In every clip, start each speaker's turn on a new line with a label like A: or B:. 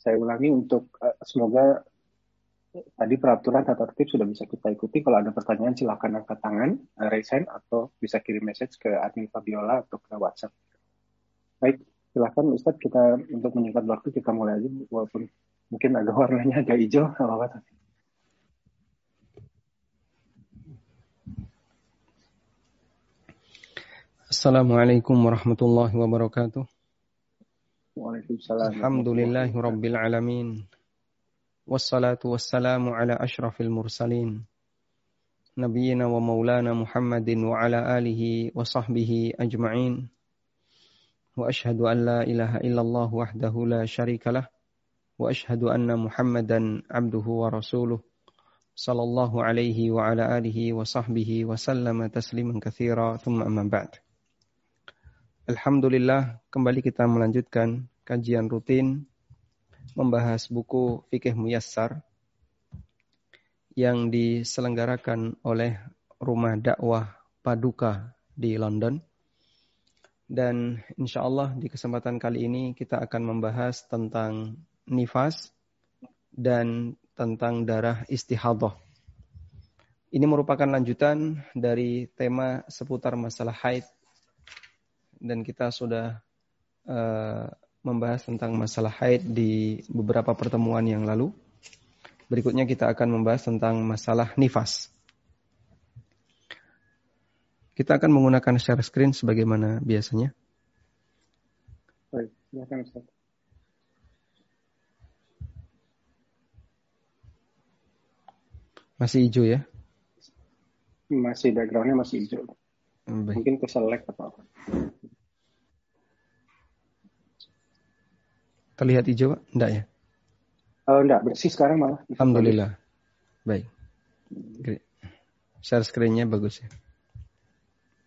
A: saya ulangi untuk uh, semoga tadi peraturan tata tertib sudah bisa kita ikuti. Kalau ada pertanyaan silahkan angkat tangan, uh, raise hand, atau bisa kirim message ke admin Fabiola atau ke WhatsApp. Baik, silahkan Ustadz kita untuk menyingkat waktu kita mulai aja walaupun mungkin agak warnanya agak hijau, apa-apa.
B: Assalamualaikum warahmatullahi wabarakatuh.
A: Waalaikumsalam.
B: Alhamdulillahi rabbil alamin. Wassalatu wassalamu ala ashrafil mursalin. Nabiyyina wa maulana Muhammadin wa ala alihi wa sahbihi ajma'in. Wa ashhadu an la ilaha illallah wahdahu la syarikalah. Wa ashhadu anna Muhammadan abduhu wa rasuluh. Sallallahu alaihi wa ala alihi wa sahbihi wa sallama tasliman Alhamdulillah kembali kita melanjutkan kajian rutin membahas buku Fikih Muyassar yang diselenggarakan oleh Rumah Dakwah Paduka di London. Dan insya Allah di kesempatan kali ini kita akan membahas tentang nifas dan tentang darah istihadah. Ini merupakan lanjutan dari tema seputar masalah haid dan kita sudah uh, membahas tentang masalah haid di beberapa pertemuan yang lalu. Berikutnya kita akan membahas tentang masalah nifas. Kita akan menggunakan share screen sebagaimana biasanya.
A: Baik, silakan Ustaz.
B: Masih hijau ya?
A: Masih backgroundnya masih hijau. Baik. Mungkin keselek atau apa.
B: Terlihat hijau, Pak? Enggak ya?
A: Oh, enggak, bersih sekarang malah.
B: Alhamdulillah. Baik. Great. Share screen-nya bagus ya.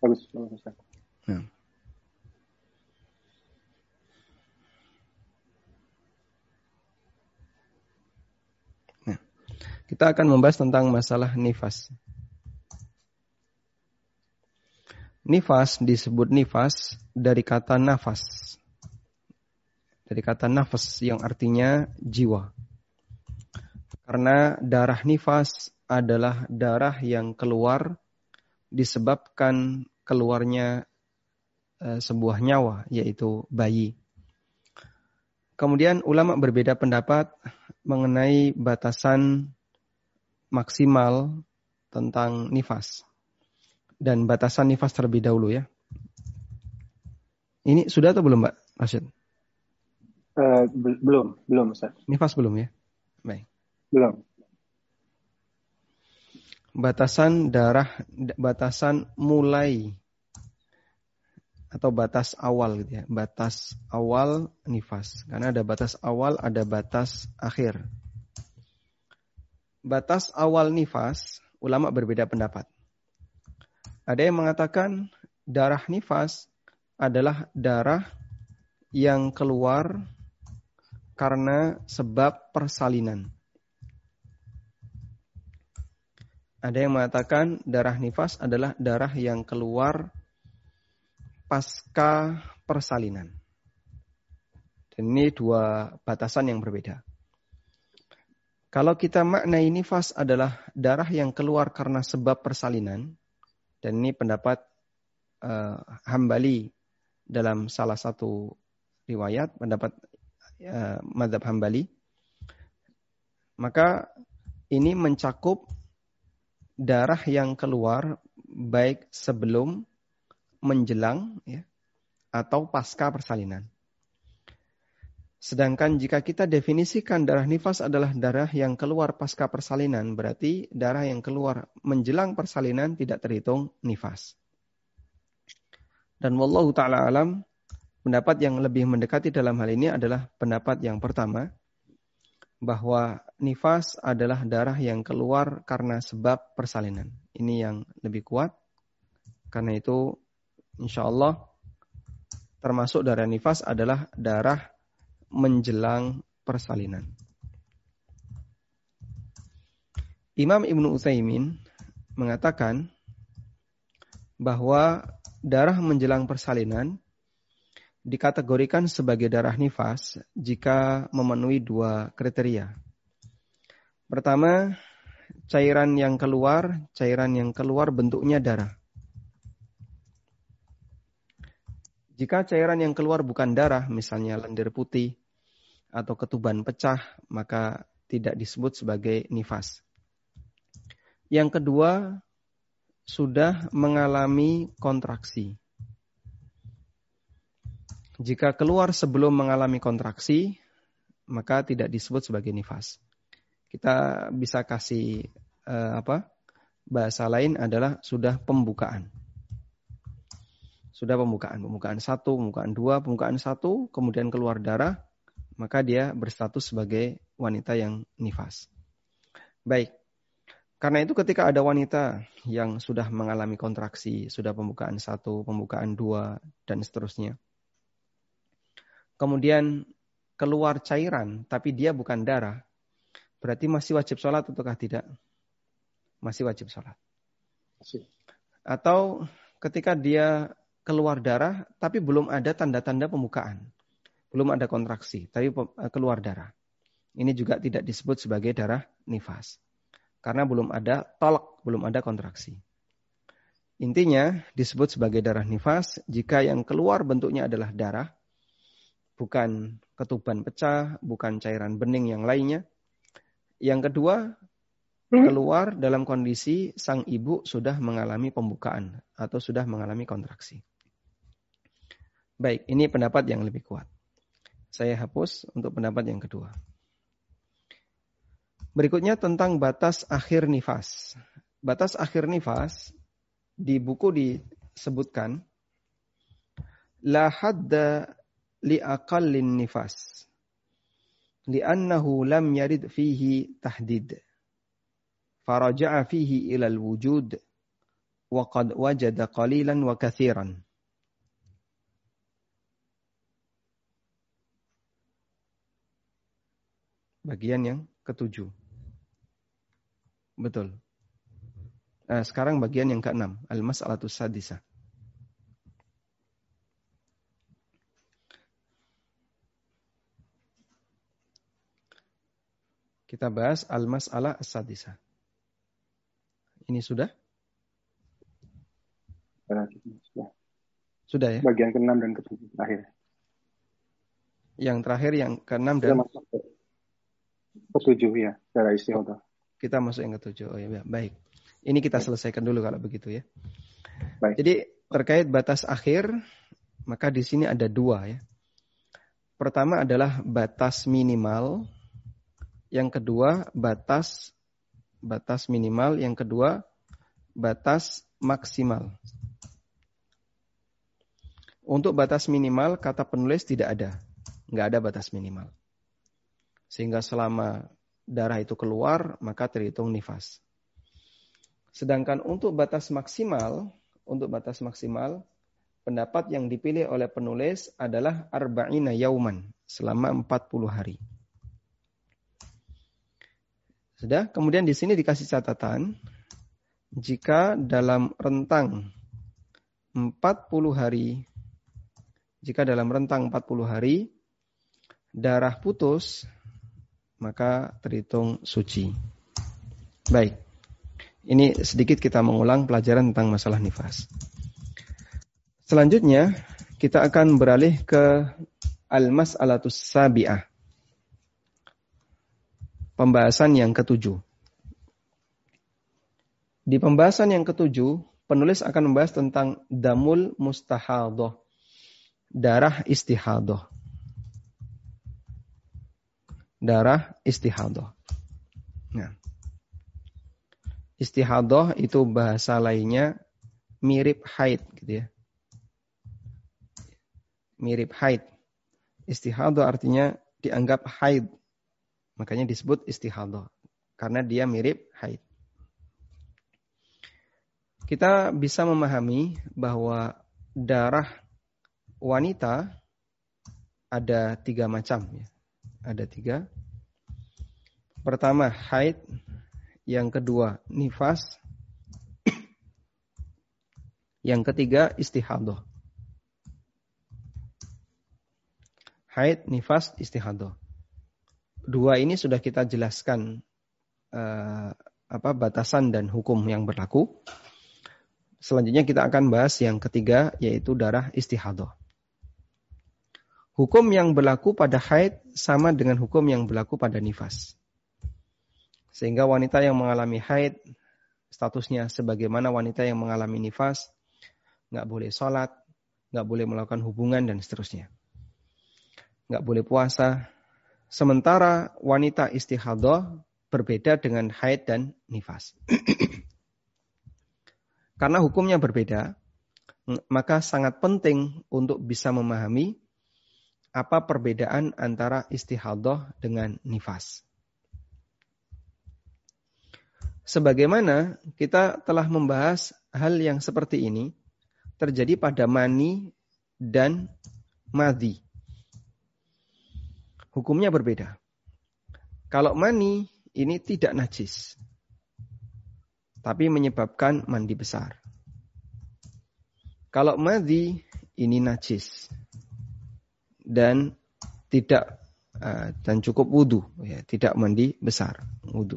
A: Bagus, bagus. Nah.
B: Nah, kita akan membahas tentang masalah nifas. Nifas disebut nifas dari kata nafas dari kata nafas yang artinya jiwa. Karena darah nifas adalah darah yang keluar disebabkan keluarnya e, sebuah nyawa yaitu bayi. Kemudian ulama berbeda pendapat mengenai batasan maksimal tentang nifas. Dan batasan nifas terlebih dahulu ya. Ini sudah atau belum Mbak Rashid?
A: Uh, belum, belum Ustaz.
B: Nifas belum ya? Baik.
A: Belum.
B: Batasan darah, batasan mulai atau batas awal gitu ya. Batas awal nifas. Karena ada batas awal, ada batas akhir. Batas awal nifas, ulama berbeda pendapat. Ada yang mengatakan darah nifas adalah darah yang keluar karena sebab persalinan. Ada yang mengatakan darah nifas adalah darah yang keluar pasca persalinan. Dan ini dua batasan yang berbeda. Kalau kita maknai nifas adalah darah yang keluar karena sebab persalinan, dan ini pendapat uh, Hambali dalam salah satu riwayat, pendapat uh, madhab Hambali, maka ini mencakup darah yang keluar baik sebelum, menjelang, ya, atau pasca persalinan. Sedangkan jika kita definisikan darah nifas adalah darah yang keluar pasca persalinan, berarti darah yang keluar menjelang persalinan tidak terhitung nifas. Dan wallahu taala alam Pendapat yang lebih mendekati dalam hal ini adalah pendapat yang pertama, bahwa nifas adalah darah yang keluar karena sebab persalinan. Ini yang lebih kuat. Karena itu, insya Allah, termasuk darah nifas adalah darah menjelang persalinan. Imam Ibnu Utsaimin mengatakan bahwa darah menjelang persalinan dikategorikan sebagai darah nifas jika memenuhi dua kriteria. Pertama, cairan yang keluar, cairan yang keluar bentuknya darah. Jika cairan yang keluar bukan darah, misalnya lendir putih atau ketuban pecah, maka tidak disebut sebagai nifas. Yang kedua, sudah mengalami kontraksi. Jika keluar sebelum mengalami kontraksi, maka tidak disebut sebagai nifas. Kita bisa kasih eh, apa? Bahasa lain adalah sudah pembukaan. Sudah pembukaan, pembukaan satu, pembukaan dua, pembukaan satu, kemudian keluar darah, maka dia berstatus sebagai wanita yang nifas. Baik. Karena itu ketika ada wanita yang sudah mengalami kontraksi, sudah pembukaan satu, pembukaan dua, dan seterusnya kemudian keluar cairan, tapi dia bukan darah, berarti masih wajib sholat ataukah tidak? Masih wajib sholat. Atau ketika dia keluar darah, tapi belum ada tanda-tanda pembukaan. Belum ada kontraksi, tapi eh, keluar darah. Ini juga tidak disebut sebagai darah nifas. Karena belum ada tolak, belum ada kontraksi. Intinya disebut sebagai darah nifas jika yang keluar bentuknya adalah darah, bukan ketuban pecah, bukan cairan bening yang lainnya. Yang kedua, hmm? keluar dalam kondisi sang ibu sudah mengalami pembukaan atau sudah mengalami kontraksi. Baik, ini pendapat yang lebih kuat. Saya hapus untuk pendapat yang kedua. Berikutnya tentang batas akhir nifas. Batas akhir nifas di buku disebutkan la hadda liaqallin nifas. Liannahu lam yarid fihi tahdid. Faraja'a fihi ilal wujud. Wa qad wajada qalilan wa kathiran. Bagian yang ketujuh. Betul. Nah, sekarang bagian yang keenam. Al-mas'alatu sadisah. Kita bahas al-mas'alah as-sadisa. Ini sudah?
A: Sudah.
B: Sudah ya?
A: Bagian ke-6 dan ke-7 terakhir.
B: Yang terakhir yang ke-6 dan
A: ke-7 ya, secara istihadah.
B: Kita masuk yang ke-7. Oh ya, baik. Ini kita selesaikan dulu kalau begitu ya.
A: Baik.
B: Jadi terkait batas akhir, maka di sini ada dua ya. Pertama adalah batas minimal yang kedua batas batas minimal, yang kedua batas maksimal. Untuk batas minimal kata penulis tidak ada, nggak ada batas minimal. Sehingga selama darah itu keluar maka terhitung nifas. Sedangkan untuk batas maksimal, untuk batas maksimal pendapat yang dipilih oleh penulis adalah arba'ina yauman selama 40 hari. Sudah, kemudian di sini dikasih catatan jika dalam rentang 40 hari jika dalam rentang 40 hari darah putus maka terhitung suci. Baik. Ini sedikit kita mengulang pelajaran tentang masalah nifas. Selanjutnya kita akan beralih ke al-mas'alatus sabi'ah pembahasan yang ketujuh. Di pembahasan yang ketujuh, penulis akan membahas tentang damul mustahadoh, darah istihadoh. Darah istihadoh. Nah, istihadoh itu bahasa lainnya mirip haid gitu ya. Mirip haid. Istihadoh artinya dianggap haid Makanya disebut istihadah. Karena dia mirip haid. Kita bisa memahami bahwa darah wanita ada tiga macam. Ya. Ada tiga. Pertama haid. Yang kedua nifas. Yang ketiga istihadah. Haid, nifas, istihadah. Dua ini sudah kita jelaskan uh, apa batasan dan hukum yang berlaku. Selanjutnya kita akan bahas yang ketiga yaitu darah istihadah. Hukum yang berlaku pada haid sama dengan hukum yang berlaku pada nifas. Sehingga wanita yang mengalami haid statusnya sebagaimana wanita yang mengalami nifas, nggak boleh sholat, nggak boleh melakukan hubungan dan seterusnya. Nggak boleh puasa. Sementara wanita istihadah berbeda dengan haid dan nifas. Karena hukumnya berbeda, maka sangat penting untuk bisa memahami apa perbedaan antara istihadah dengan nifas. Sebagaimana kita telah membahas hal yang seperti ini terjadi pada mani dan madi. Hukumnya berbeda. Kalau mani ini tidak najis, tapi menyebabkan mandi besar. Kalau madi ini najis dan tidak uh, dan cukup wudhu, ya, tidak mandi besar, wudhu.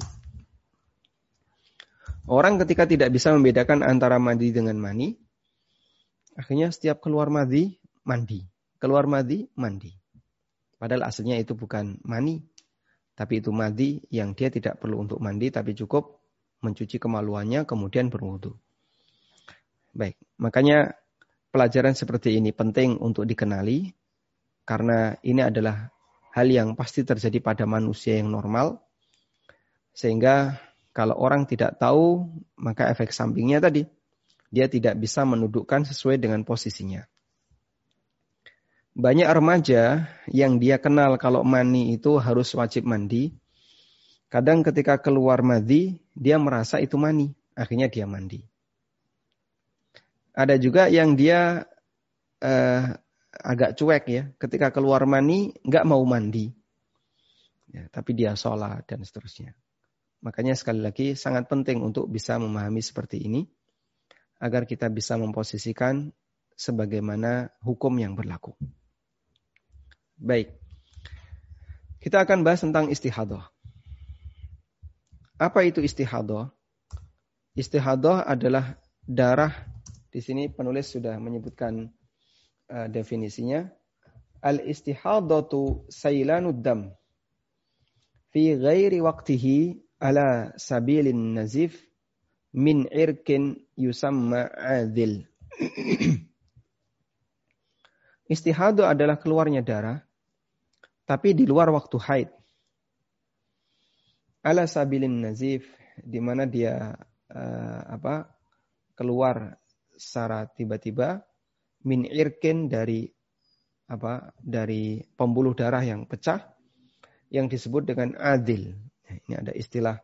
B: Orang ketika tidak bisa membedakan antara mandi dengan mani, akhirnya setiap keluar mandi, mandi. Keluar mandi, mandi. Padahal aslinya itu bukan mani, tapi itu mandi yang dia tidak perlu untuk mandi, tapi cukup mencuci kemaluannya, kemudian berwudu. Baik, makanya pelajaran seperti ini penting untuk dikenali, karena ini adalah hal yang pasti terjadi pada manusia yang normal, sehingga kalau orang tidak tahu, maka efek sampingnya tadi, dia tidak bisa menudukkan sesuai dengan posisinya. Banyak remaja yang dia kenal kalau mani itu harus wajib mandi. Kadang ketika keluar mandi, dia merasa itu mani. Akhirnya dia mandi. Ada juga yang dia eh, agak cuek ya. Ketika keluar mani, nggak mau mandi. Ya, tapi dia sholat dan seterusnya. Makanya sekali lagi sangat penting untuk bisa memahami seperti ini agar kita bisa memposisikan sebagaimana hukum yang berlaku. Baik. Kita akan bahas tentang istihadah. Apa itu istihadah? Istihadah adalah darah di sini penulis sudah menyebutkan uh, definisinya. Al istihadatu sailanud dam fi ghairi waqtihi ala sabilin nazif min irkin yusamma adil. Istihadu adalah keluarnya darah, tapi di luar waktu haid. Ala sabilin nazif, di mana dia uh, apa keluar secara tiba-tiba min irkin dari apa dari pembuluh darah yang pecah yang disebut dengan adil ini ada istilah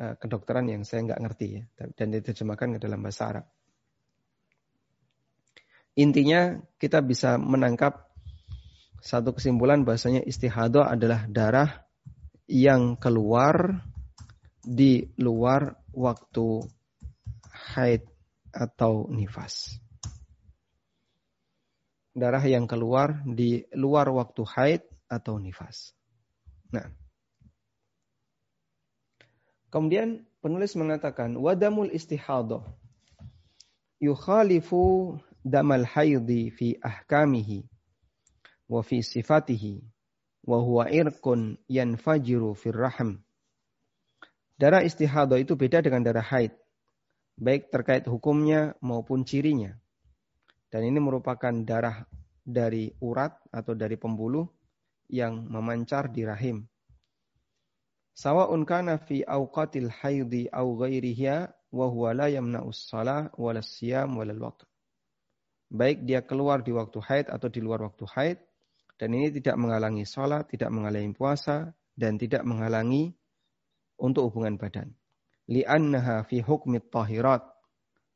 B: uh, kedokteran yang saya nggak ngerti ya, dan diterjemahkan ke dalam bahasa Arab. Intinya kita bisa menangkap satu kesimpulan bahasanya istihadah adalah darah yang keluar di luar waktu haid atau nifas. Darah yang keluar di luar waktu haid atau nifas. Nah, Kemudian penulis mengatakan wadamul istihadah yukhalifu damal haidi fi ahkamihi wa fi sifatihi wa huwa irqun yanfajiru fir rahim. Darah istihadah itu beda dengan darah haid, baik terkait hukumnya maupun cirinya. Dan ini merupakan darah dari urat atau dari pembuluh yang memancar di rahim Sawa'un kana fi awqatil haidi aw ghairiha wa huwa la yamna'us shalah wala siyam wala waqt. Baik dia keluar di waktu haid atau di luar waktu haid dan ini tidak menghalangi sholat, tidak menghalangi puasa dan tidak menghalangi untuk hubungan badan. Li'annaha fi hukmi tahirat.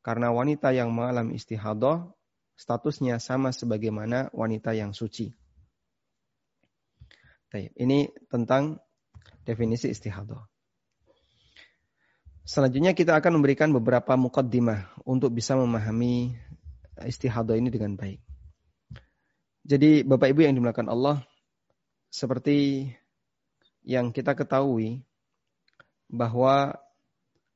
B: Karena wanita yang mengalami istihadah statusnya sama sebagaimana wanita yang suci. Ini tentang definisi istihadah. Selanjutnya kita akan memberikan beberapa mukaddimah untuk bisa memahami istihadah ini dengan baik. Jadi Bapak Ibu yang dimuliakan Allah, seperti yang kita ketahui bahwa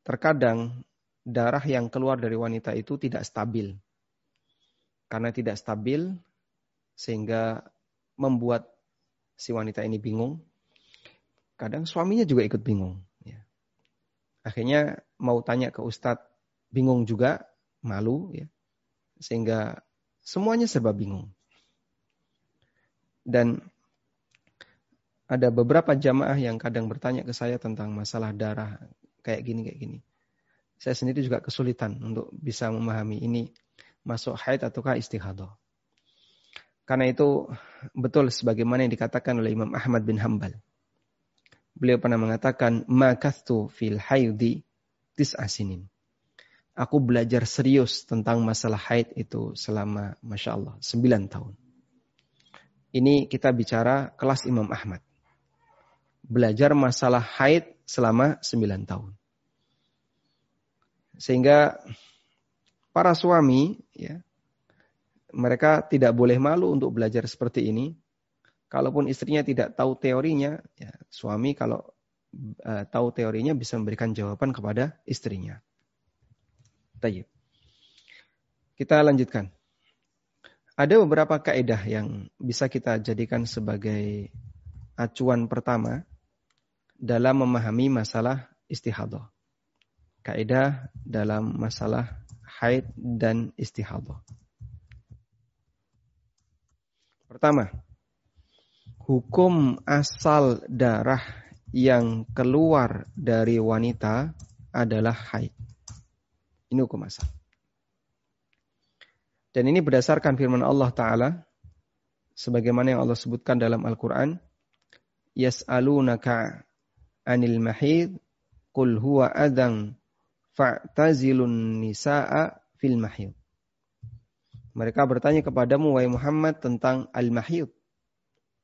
B: terkadang darah yang keluar dari wanita itu tidak stabil. Karena tidak stabil sehingga membuat si wanita ini bingung. Kadang suaminya juga ikut bingung. Ya. Akhirnya mau tanya ke ustadz, bingung juga, malu, ya. sehingga semuanya serba bingung. Dan ada beberapa jamaah yang kadang bertanya ke saya tentang masalah darah kayak gini kayak gini. Saya sendiri juga kesulitan untuk bisa memahami ini masuk haid ataukah istihadah. Karena itu betul sebagaimana yang dikatakan oleh Imam Ahmad bin Hambal. Beliau pernah mengatakan, "Makastu fil haidi tis'asinin." Aku belajar serius tentang masalah haid itu selama, Masya Allah, 9 tahun. Ini kita bicara kelas Imam Ahmad belajar masalah haid selama 9 tahun. Sehingga para suami ya mereka tidak boleh malu untuk belajar seperti ini. Kalaupun istrinya tidak tahu teorinya, ya, suami kalau uh, tahu teorinya bisa memberikan jawaban kepada istrinya. Tayyip. Kita lanjutkan. Ada beberapa kaidah yang bisa kita jadikan sebagai acuan pertama dalam memahami masalah istihadah. Kaidah dalam masalah haid dan istihadah. Pertama, hukum asal darah yang keluar dari wanita adalah haid. Ini hukum asal. Dan ini berdasarkan firman Allah Ta'ala, sebagaimana yang Allah sebutkan dalam Al-Quran, Yas'alunaka anil mahid qul huwa adang fa'tazilun nisa'a fil mahid. Mereka bertanya kepadamu wahai Muhammad tentang al-mahid.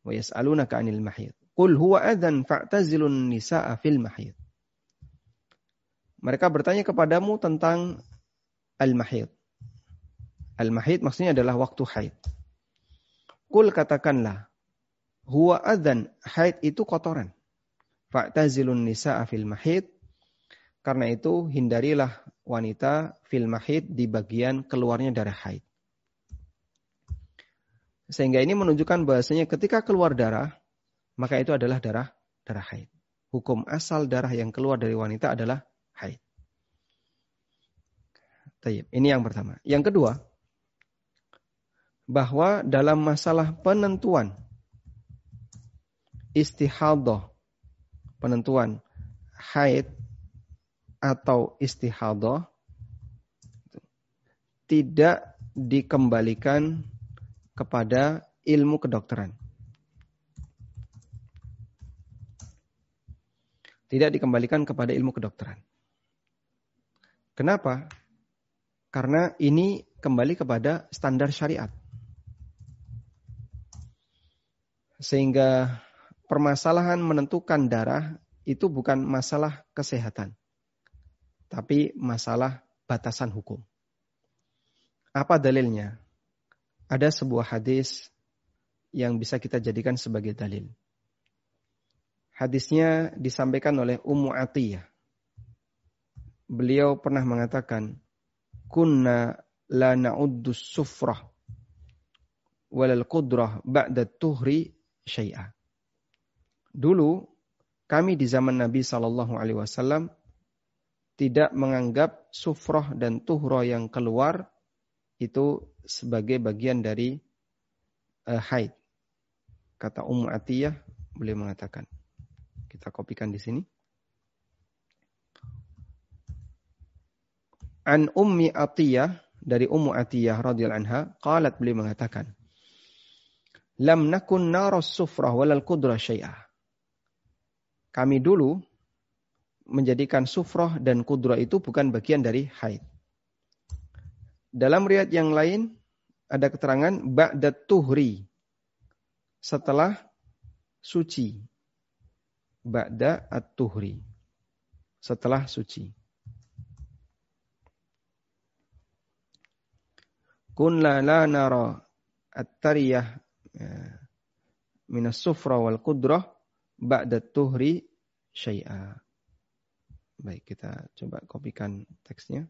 B: Wa yas'alunaka anil mahid. Qul huwa adan fa'tazilun nisa'a fil mahid. Mereka bertanya kepadamu tentang al-mahid. Al-mahid maksudnya adalah waktu haid. Kul katakanlah, huwa adan haid itu kotoran. Fa'tazilun nisa fil mahid. Karena itu hindarilah wanita fil mahid di bagian keluarnya darah haid. Sehingga ini menunjukkan bahasanya ketika keluar darah, maka itu adalah darah darah haid. Hukum asal darah yang keluar dari wanita adalah haid. Ini yang pertama. Yang kedua, bahwa dalam masalah penentuan istihadah penentuan haid atau istihadah tidak dikembalikan kepada ilmu kedokteran. Tidak dikembalikan kepada ilmu kedokteran. Kenapa? Karena ini kembali kepada standar syariat. Sehingga permasalahan menentukan darah itu bukan masalah kesehatan, tapi masalah batasan hukum. Apa dalilnya? Ada sebuah hadis yang bisa kita jadikan sebagai dalil. Hadisnya disampaikan oleh Ummu Atiyah. Beliau pernah mengatakan, "Kunna la na'uddu sufrah walal qudrah ba'da tuhri syai'ah." Dulu kami di zaman Nabi Shallallahu Alaihi Wasallam tidak menganggap sufroh dan tuhro yang keluar itu sebagai bagian dari uh, haid. Kata Ummu Atiyah, beliau mengatakan. Kita kopikan di sini. An Ummi Atiyah dari Ummu Atiyah radhiyallahu anha, qalat beliau mengatakan, "Lam nakun naras sufrah walal qudrah syai'ah." kami dulu menjadikan sufroh dan kudroh itu bukan bagian dari haid. Dalam riat yang lain ada keterangan ba'da tuhri setelah suci. Ba'da at-tuhri setelah suci. Kun la nara at-tariyah ya, minas sufra wal kudrah ba'da tuhri syai'a. Baik, kita coba kopikan teksnya.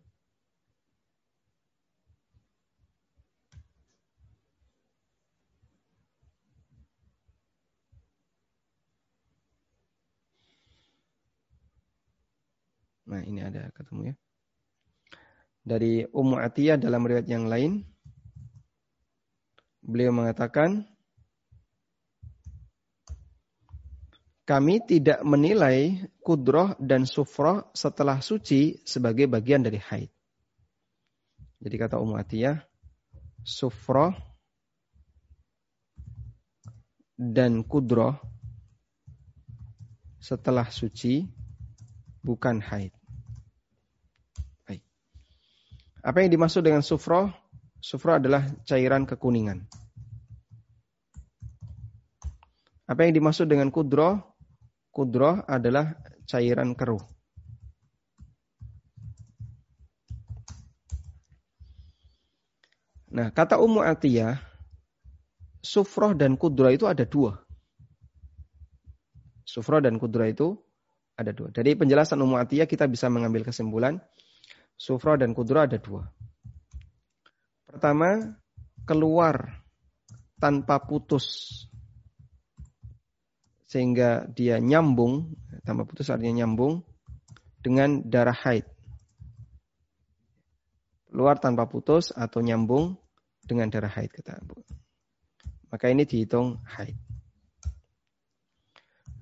B: Nah, ini ada ketemu ya. Dari Ummu Atiyah dalam riwayat yang lain, beliau mengatakan, kami tidak menilai kudroh dan sufroh setelah suci sebagai bagian dari haid. Jadi kata Ummu Atiyah, sufroh dan kudroh setelah suci bukan haid. Apa yang dimaksud dengan sufro? Sufro adalah cairan kekuningan. Apa yang dimaksud dengan kudro? Kudro adalah cairan keruh. Nah, kata Ummu Atiyah, sufroh dan kudro itu ada dua. Sufroh dan kudro itu ada dua. Dari penjelasan Ummu Atiyah kita bisa mengambil kesimpulan Sufra dan kudra ada dua. Pertama, keluar tanpa putus. Sehingga dia nyambung, tanpa putus artinya nyambung, dengan darah haid. Keluar tanpa putus atau nyambung dengan darah haid. Kata Maka ini dihitung haid.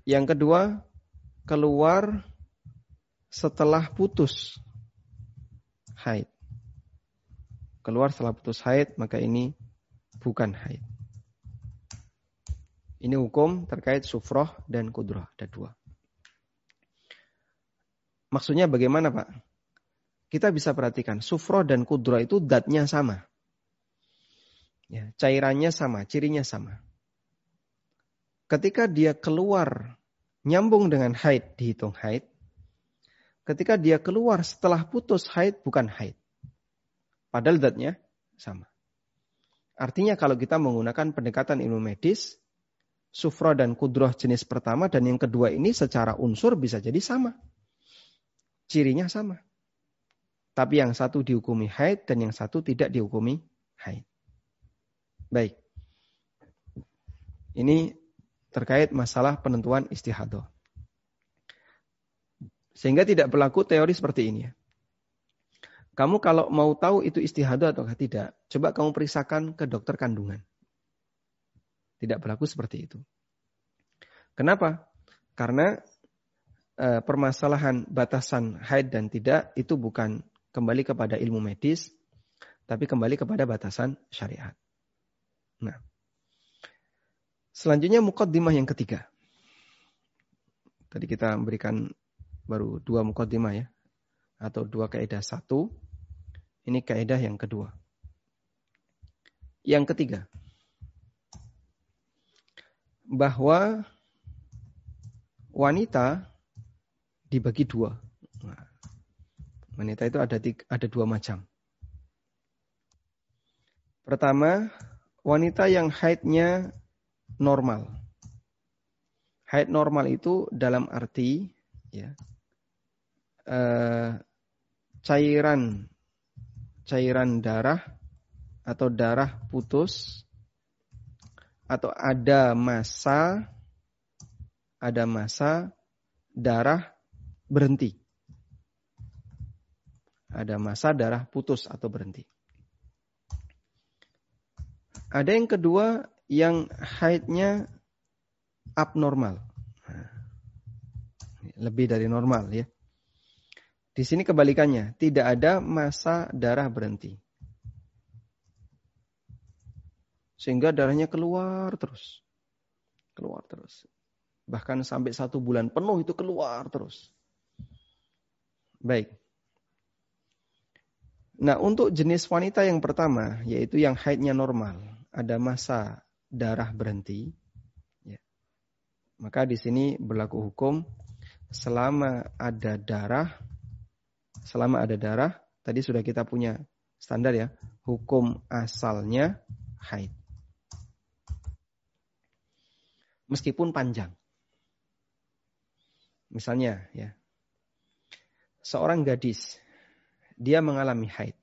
B: Yang kedua, keluar setelah putus haid. Keluar setelah putus haid, maka ini bukan haid. Ini hukum terkait sufroh dan kudroh. Ada dua. Maksudnya bagaimana Pak? Kita bisa perhatikan, sufroh dan kudroh itu datnya sama. Ya, cairannya sama, cirinya sama. Ketika dia keluar nyambung dengan haid, dihitung haid ketika dia keluar setelah putus haid bukan haid. Padahal zatnya sama. Artinya kalau kita menggunakan pendekatan ilmu medis, sufra dan kudroh jenis pertama dan yang kedua ini secara unsur bisa jadi sama. Cirinya sama. Tapi yang satu dihukumi haid dan yang satu tidak dihukumi haid. Baik. Ini terkait masalah penentuan istihadah. Sehingga tidak berlaku teori seperti ini. Kamu kalau mau tahu itu istihadah atau tidak, coba kamu periksakan ke dokter kandungan. Tidak berlaku seperti itu. Kenapa? Karena e, permasalahan batasan haid dan tidak itu bukan kembali kepada ilmu medis, tapi kembali kepada batasan syariat. Nah, selanjutnya mukaddimah yang ketiga. Tadi kita memberikan baru dua mukaddimah ya atau dua kaidah satu ini kaidah yang kedua yang ketiga bahwa wanita dibagi dua. Nah, wanita itu ada tiga, ada dua macam. Pertama wanita yang haidnya normal. Haid normal itu dalam arti ya eh, cairan cairan darah atau darah putus atau ada masa ada masa darah berhenti. Ada masa darah putus atau berhenti. Ada yang kedua yang haidnya abnormal. Lebih dari normal ya. Di sini kebalikannya, tidak ada masa darah berhenti. Sehingga darahnya keluar terus. Keluar terus. Bahkan sampai satu bulan penuh itu keluar terus. Baik. Nah untuk jenis wanita yang pertama, yaitu yang haidnya normal. Ada masa darah berhenti. Ya. Maka di sini berlaku hukum selama ada darah selama ada darah, tadi sudah kita punya standar ya, hukum asalnya haid. Meskipun panjang. Misalnya ya, seorang gadis dia mengalami haid,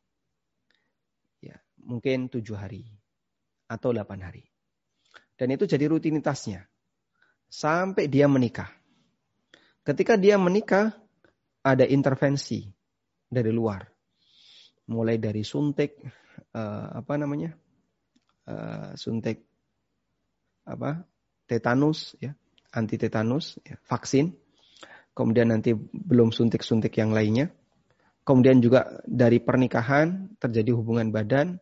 B: ya mungkin tujuh hari atau delapan hari, dan itu jadi rutinitasnya. Sampai dia menikah. Ketika dia menikah, ada intervensi dari luar, mulai dari suntik, uh, apa namanya, uh, suntik apa tetanus ya anti tetanus ya, vaksin. Kemudian nanti belum suntik-suntik yang lainnya. Kemudian juga dari pernikahan terjadi hubungan badan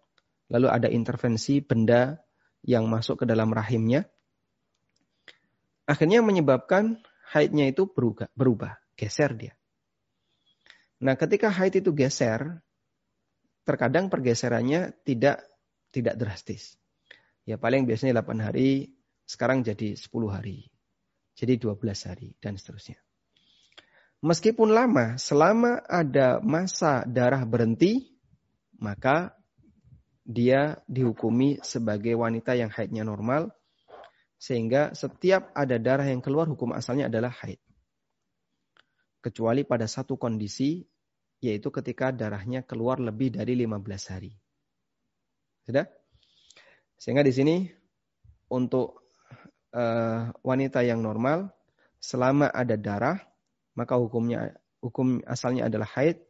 B: lalu ada intervensi benda yang masuk ke dalam rahimnya. Akhirnya menyebabkan haidnya itu berubah, berubah geser dia. Nah ketika haid itu geser terkadang pergeserannya tidak tidak drastis. Ya paling biasanya 8 hari sekarang jadi 10 hari. Jadi 12 hari dan seterusnya. Meskipun lama, selama ada masa darah berhenti, maka dia dihukumi sebagai wanita yang haidnya normal, sehingga setiap ada darah yang keluar hukum asalnya adalah haid. Kecuali pada satu kondisi, yaitu ketika darahnya keluar lebih dari 15 hari. Sudah? Sehingga di sini untuk uh, wanita yang normal selama ada darah maka hukumnya hukum asalnya adalah haid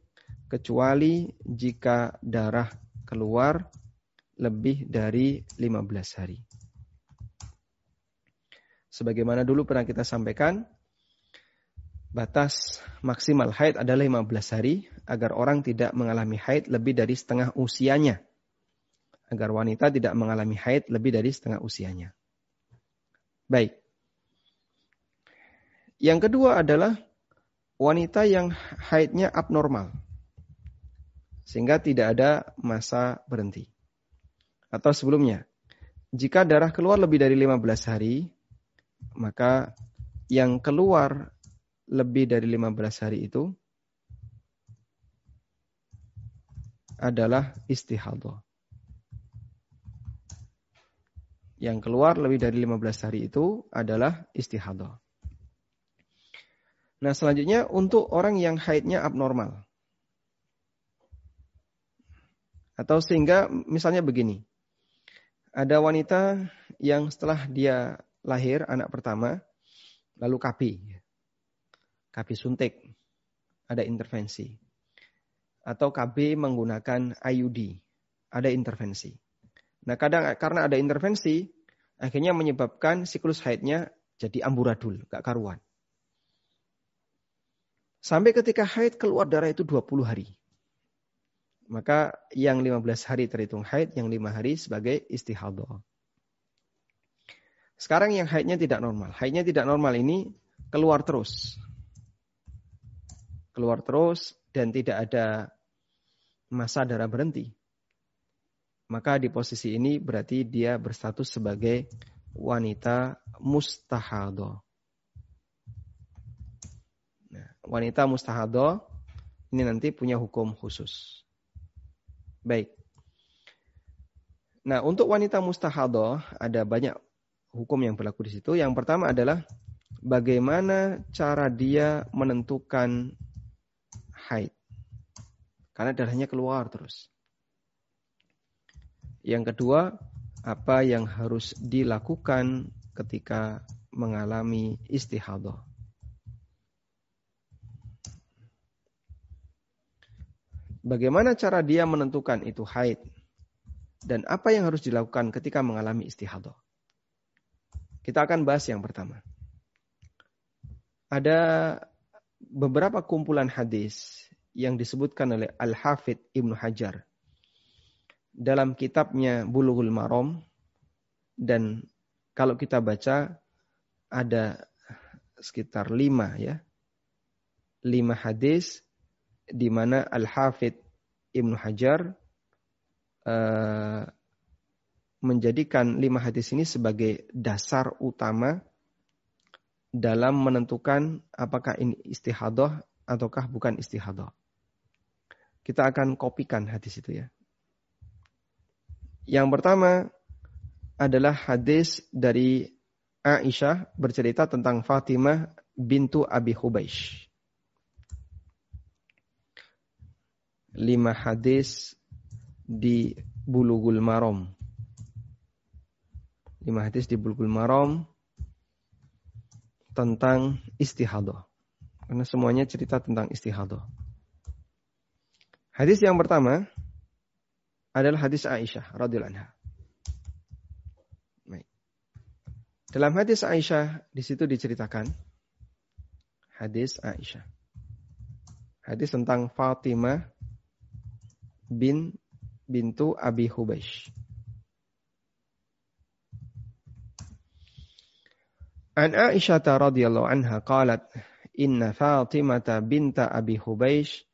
B: kecuali jika darah keluar lebih dari 15 hari. Sebagaimana dulu pernah kita sampaikan, batas maksimal haid adalah 15 hari agar orang tidak mengalami haid lebih dari setengah usianya. Agar wanita tidak mengalami haid lebih dari setengah usianya. Baik. Yang kedua adalah wanita yang haidnya abnormal. Sehingga tidak ada masa berhenti. Atau sebelumnya, jika darah keluar lebih dari 15 hari, maka yang keluar lebih dari 15 hari itu adalah istihadah. Yang keluar lebih dari 15 hari itu adalah istihadah. Nah selanjutnya untuk orang yang haidnya abnormal. Atau sehingga misalnya begini. Ada wanita yang setelah dia lahir anak pertama, lalu KB. KB suntik. Ada intervensi. Atau KB menggunakan IUD. Ada intervensi. Nah kadang karena ada intervensi, akhirnya menyebabkan siklus haidnya jadi amburadul, gak karuan. Sampai ketika haid keluar darah itu 20 hari. Maka yang 15 hari terhitung haid, yang 5 hari sebagai istihadah. Sekarang yang haidnya tidak normal. Haidnya tidak normal ini keluar terus. Keluar terus dan tidak ada masa darah berhenti maka di posisi ini berarti dia berstatus sebagai wanita mustahado. Nah, wanita mustahado ini nanti punya hukum khusus. Baik. Nah, untuk wanita mustahado ada banyak hukum yang berlaku di situ. Yang pertama adalah bagaimana cara dia menentukan haid. Karena darahnya keluar terus. Yang kedua, apa yang harus dilakukan ketika mengalami istihadah. Bagaimana cara dia menentukan itu haid? Dan apa yang harus dilakukan ketika mengalami istihadah? Kita akan bahas yang pertama. Ada beberapa kumpulan hadis yang disebutkan oleh Al-Hafidh Ibnu Hajar dalam kitabnya Bulughul Maram dan kalau kita baca ada sekitar lima ya lima hadis di mana Al Hafidh Ibnu Hajar uh, menjadikan lima hadis ini sebagai dasar utama dalam menentukan apakah ini istihadah ataukah bukan istihadah. Kita akan kopikan hadis itu ya. Yang pertama adalah hadis dari Aisyah bercerita tentang Fatimah bintu Abi Hubaish. Lima hadis di Bulughul Maram. Lima hadis di Bulughul Maram tentang istihadah. Karena semuanya cerita tentang istihadah. Hadis yang pertama adalah hadis Aisyah radhiyallahu anha. Dalam hadis Aisyah di situ diceritakan hadis Aisyah. Hadis tentang Fatimah bin bintu Abi Hubaish. An Aisyah radhiyallahu anha qalat inna Fatimah binta Abi Hubaish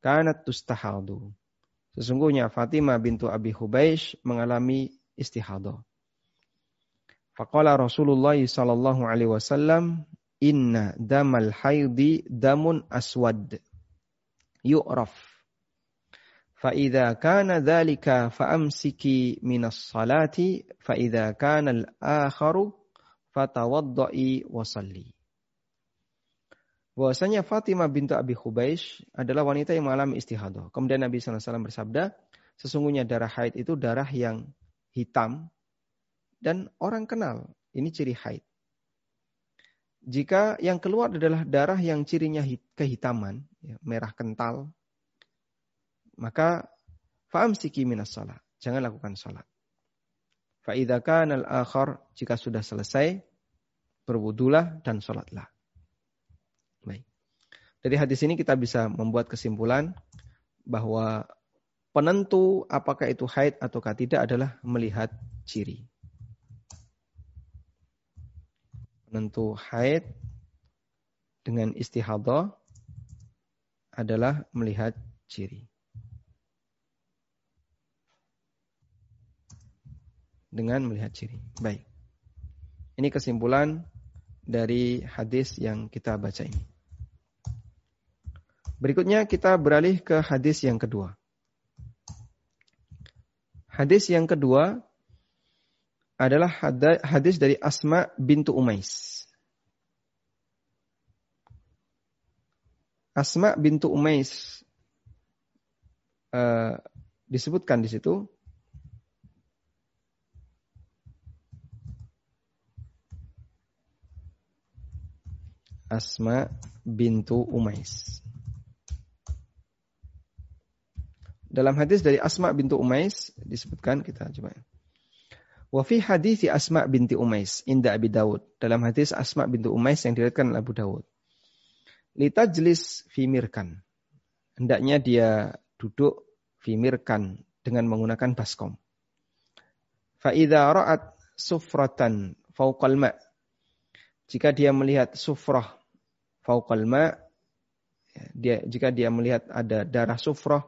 B: kanat tustahadu. Sesungguhnya Fatimah bintu Abi Hubaish mengalami istihadah. Faqala Rasulullah sallallahu alaihi wasallam inna damal haidi damun aswad. Yu'raf. Fa idza kana dhalika fa amsiki minas salati fa idza kana al-akharu fatawaddai wa salli bahwasanya Fatimah bintu Abi Hubaish adalah wanita yang mengalami istihadah. Kemudian Nabi SAW bersabda, sesungguhnya darah haid itu darah yang hitam dan orang kenal. Ini ciri haid. Jika yang keluar adalah darah yang cirinya kehitaman, ya, merah kental, maka faham siki minas salat. Jangan lakukan salat. Fa'idha al-akhar, jika sudah selesai, berwudulah dan salatlah. Dari hadis ini kita bisa membuat kesimpulan bahwa penentu apakah itu haid ataukah tidak adalah melihat ciri. Penentu haid dengan istihadah adalah melihat ciri. Dengan melihat ciri. Baik. Ini kesimpulan dari hadis yang kita baca ini. Berikutnya kita beralih ke hadis yang kedua. Hadis yang kedua adalah hadis dari Asma bintu Umais. Asma bintu Umais uh, disebutkan di situ Asma bintu Umais. Dalam hadis dari Asma bintu Umais disebutkan kita coba. Wa fi hadis Asma binti Umais inda Abi Dawud. Dalam hadis Asma bintu Umais yang diriwayatkan oleh Abu Dawud. Litajlis fimirkan. Hendaknya dia duduk fimirkan dengan menggunakan baskom. Fa idza ra'at sufratan fauqal ma' jika dia melihat sufrah fauqal ma' ya, dia jika dia melihat ada darah sufrah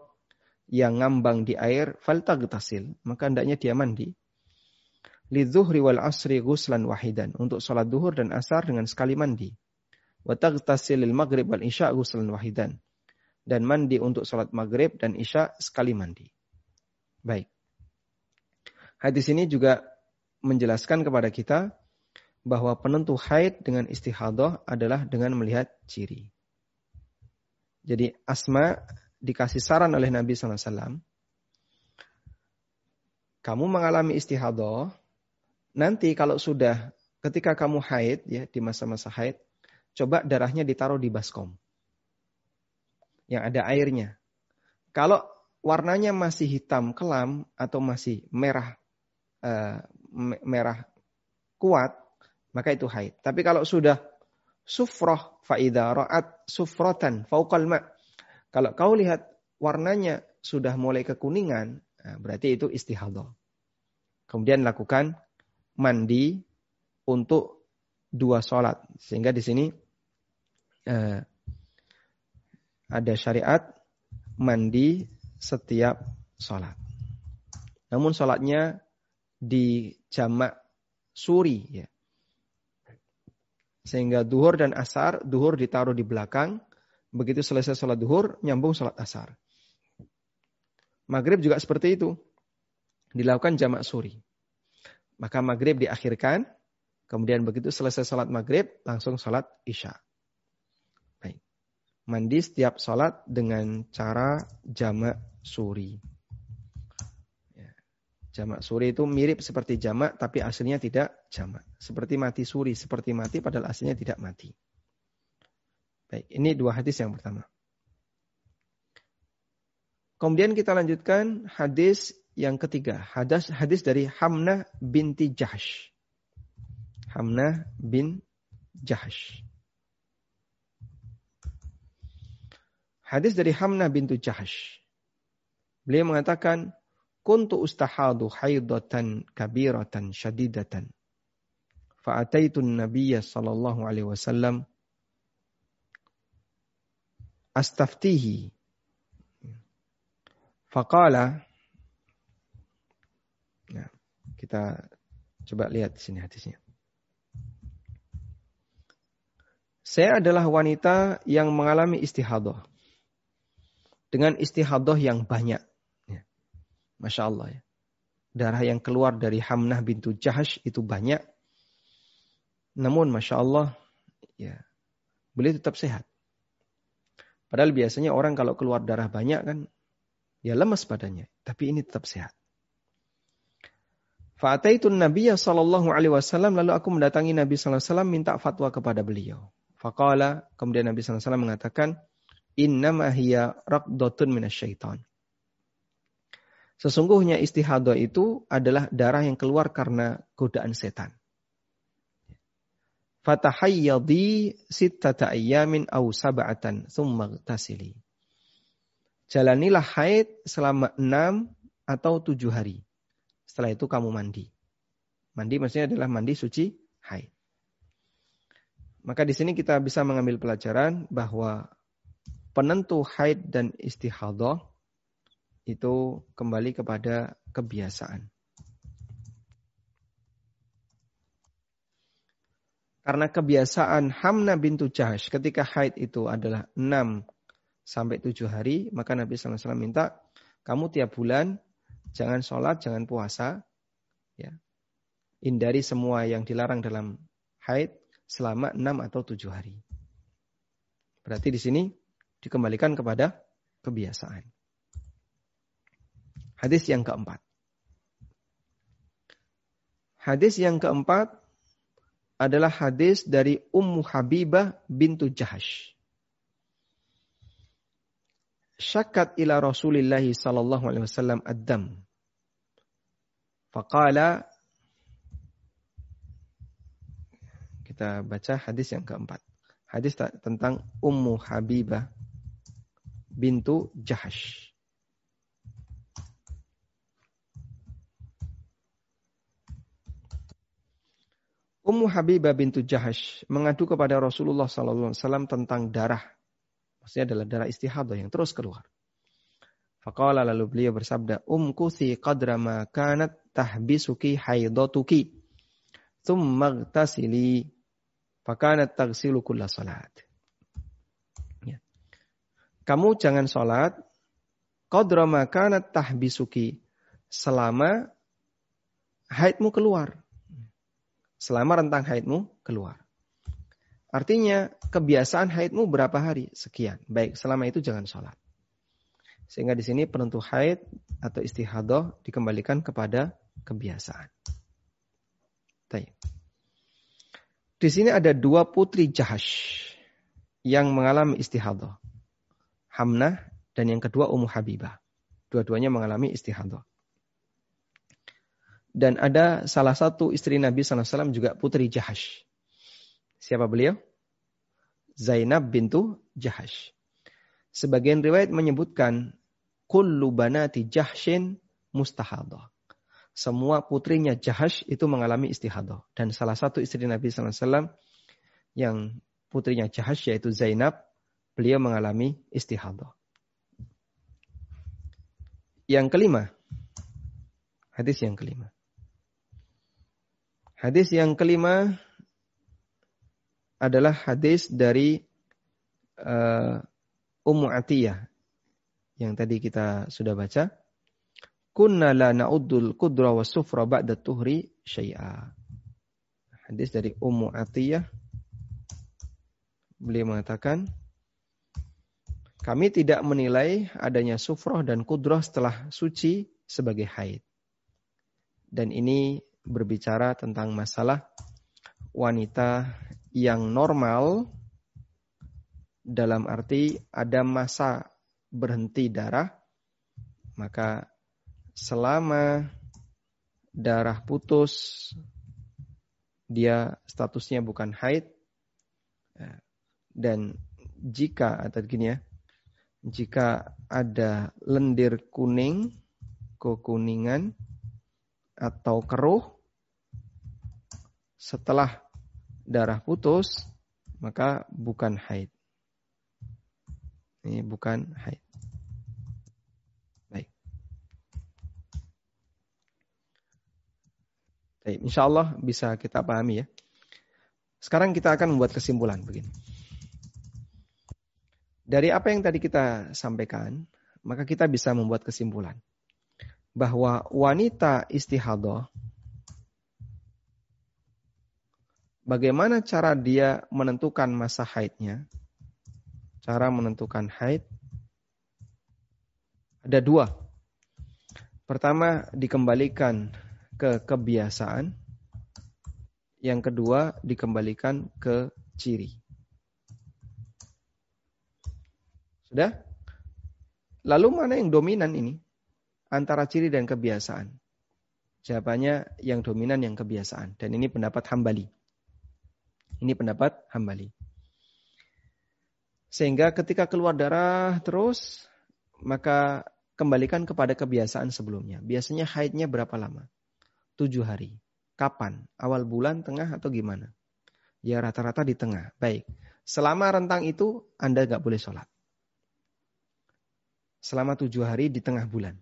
B: yang ngambang di air, faltagtasil, maka hendaknya dia mandi. Lidzuhri wal asri guslan wahidan. Untuk sholat duhur dan asar dengan sekali mandi. Wa lil maghrib wal isya guslan wahidan. Dan mandi untuk sholat maghrib dan isya sekali mandi. Baik. Hadis ini juga menjelaskan kepada kita bahwa penentu haid dengan istihadah adalah dengan melihat ciri. Jadi Asma dikasih saran oleh Nabi SAW, kamu mengalami istihadah, nanti kalau sudah ketika kamu haid ya di masa-masa haid, coba darahnya ditaruh di baskom yang ada airnya. Kalau warnanya masih hitam kelam atau masih merah uh, merah kuat, maka itu haid. Tapi kalau sudah sufroh faida ro'at sufrotan faukal ma' Kalau kau lihat warnanya sudah mulai kekuningan, nah berarti itu istihadah. Kemudian lakukan mandi untuk dua sholat. Sehingga di sini eh, ada syariat mandi setiap sholat. Namun sholatnya di jamak suri ya. Sehingga duhur dan asar, duhur ditaruh di belakang, Begitu selesai sholat duhur, nyambung sholat asar. Maghrib juga seperti itu. Dilakukan jamak suri. Maka maghrib diakhirkan, Kemudian begitu selesai sholat maghrib, langsung sholat isya. Baik. Mandi setiap sholat dengan cara jamak suri. Ya. Jamak suri itu mirip seperti jamak, tapi aslinya tidak jamak. Seperti mati suri, seperti mati padahal aslinya tidak mati. Baik, ini dua hadis yang pertama. Kemudian kita lanjutkan hadis yang ketiga. Hadis hadis dari Hamnah binti Jahsh. Hamnah bin Jahsh. Hadis dari Hamnah bintu Jahsh. Beliau mengatakan, Kuntu ustahadu haidatan kabiratan syadidatan. Fa'ataitun Nabiya sallallahu alaihi wasallam astaftihi Faqala nah, kita coba lihat di sini hadisnya. Saya adalah wanita yang mengalami istihadah. Dengan istihadah yang banyak. Ya. Masya Allah ya. Darah yang keluar dari Hamnah bintu Jahash itu banyak. Namun Masya Allah ya beliau tetap sehat. Padahal biasanya orang kalau keluar darah banyak kan Ya lemas badannya, tapi ini tetap sehat. Fa'ataitun Nabiya sallallahu alaihi wasallam lalu aku mendatangi Nabi sallallahu alaihi wasallam minta fatwa kepada beliau. Faqala kemudian Nabi sallallahu alaihi wasallam mengatakan innama hiya raqdatun minasyaitan. Sesungguhnya istihadah itu adalah darah yang keluar karena godaan setan. Fatahayyadi sittata ayyamin aw sab'atan thumma tasili jalanilah haid selama enam atau tujuh hari. Setelah itu kamu mandi. Mandi maksudnya adalah mandi suci haid. Maka di sini kita bisa mengambil pelajaran bahwa penentu haid dan istihadah itu kembali kepada kebiasaan. Karena kebiasaan Hamna bintu Jahash ketika haid itu adalah enam sampai tujuh hari, maka Nabi SAW minta kamu tiap bulan jangan sholat, jangan puasa, ya, hindari semua yang dilarang dalam haid selama enam atau tujuh hari. Berarti di sini dikembalikan kepada kebiasaan. Hadis yang keempat. Hadis yang keempat adalah hadis dari Ummu Habibah bintu Jahash syakat ila Rasulillah sallallahu alaihi wasallam ad-dam. Faqala kita baca hadis yang keempat. Hadis tentang Ummu Habibah bintu Jahash. Ummu Habibah bintu Jahash mengadu kepada Rasulullah sallallahu alaihi wasallam tentang darah Maksudnya adalah darah istihadah yang terus keluar. Faqala lalu beliau bersabda, Umkuthi qadra ma kanat tahbisuki haidatuki. Thumma gtasili. Fakanat tagsilu kulla salat. Ya. Kamu jangan sholat. Qadra ma kanat tahbisuki. Selama haidmu keluar. Selama rentang haidmu keluar. Artinya kebiasaan haidmu berapa hari? Sekian. Baik, selama itu jangan sholat. Sehingga di sini penentu haid atau istihadah dikembalikan kepada kebiasaan. Di sini ada dua putri Jahash yang mengalami istihadah. Hamnah dan yang kedua Ummu Habibah. Dua-duanya mengalami istihadah. Dan ada salah satu istri Nabi SAW juga putri Jahash. Siapa beliau? Zainab bintu Jahash. Sebagian riwayat menyebutkan kullu banati Jahshin mustahadah. Semua putrinya Jahash itu mengalami istihadah. Dan salah satu istri Nabi SAW yang putrinya Jahash yaitu Zainab, beliau mengalami istihadah. Yang kelima, hadis yang kelima. Hadis yang kelima adalah hadis dari uh, Ummu Atiyah yang tadi kita sudah baca. Kunna la na'uddul qudra wa sufra ba'da tuhri syai'a. Hadis dari Ummu Atiyah. Beliau mengatakan, kami tidak menilai adanya sufroh dan kudroh setelah suci sebagai haid. Dan ini berbicara tentang masalah wanita yang normal dalam arti ada masa berhenti darah, maka selama darah putus, dia statusnya bukan haid, dan jika atau gini ya, jika ada lendir kuning, kekuningan atau keruh setelah darah putus, maka bukan haid. Ini bukan haid. Baik. Baik, insya Allah bisa kita pahami ya. Sekarang kita akan membuat kesimpulan begini. Dari apa yang tadi kita sampaikan, maka kita bisa membuat kesimpulan bahwa wanita istihadah bagaimana cara dia menentukan masa haidnya cara menentukan haid ada dua. Pertama, dikembalikan ke kebiasaan. Yang kedua, dikembalikan ke ciri. Sudah? Lalu mana yang dominan ini? Antara ciri dan kebiasaan. Jawabannya yang dominan yang kebiasaan. Dan ini pendapat hambali. Ini pendapat hambali. Sehingga ketika keluar darah terus, maka kembalikan kepada kebiasaan sebelumnya. Biasanya haidnya berapa lama? Tujuh hari. Kapan? Awal bulan, tengah, atau gimana? Ya rata-rata di tengah. Baik. Selama rentang itu, Anda nggak boleh sholat. Selama tujuh hari di tengah bulan.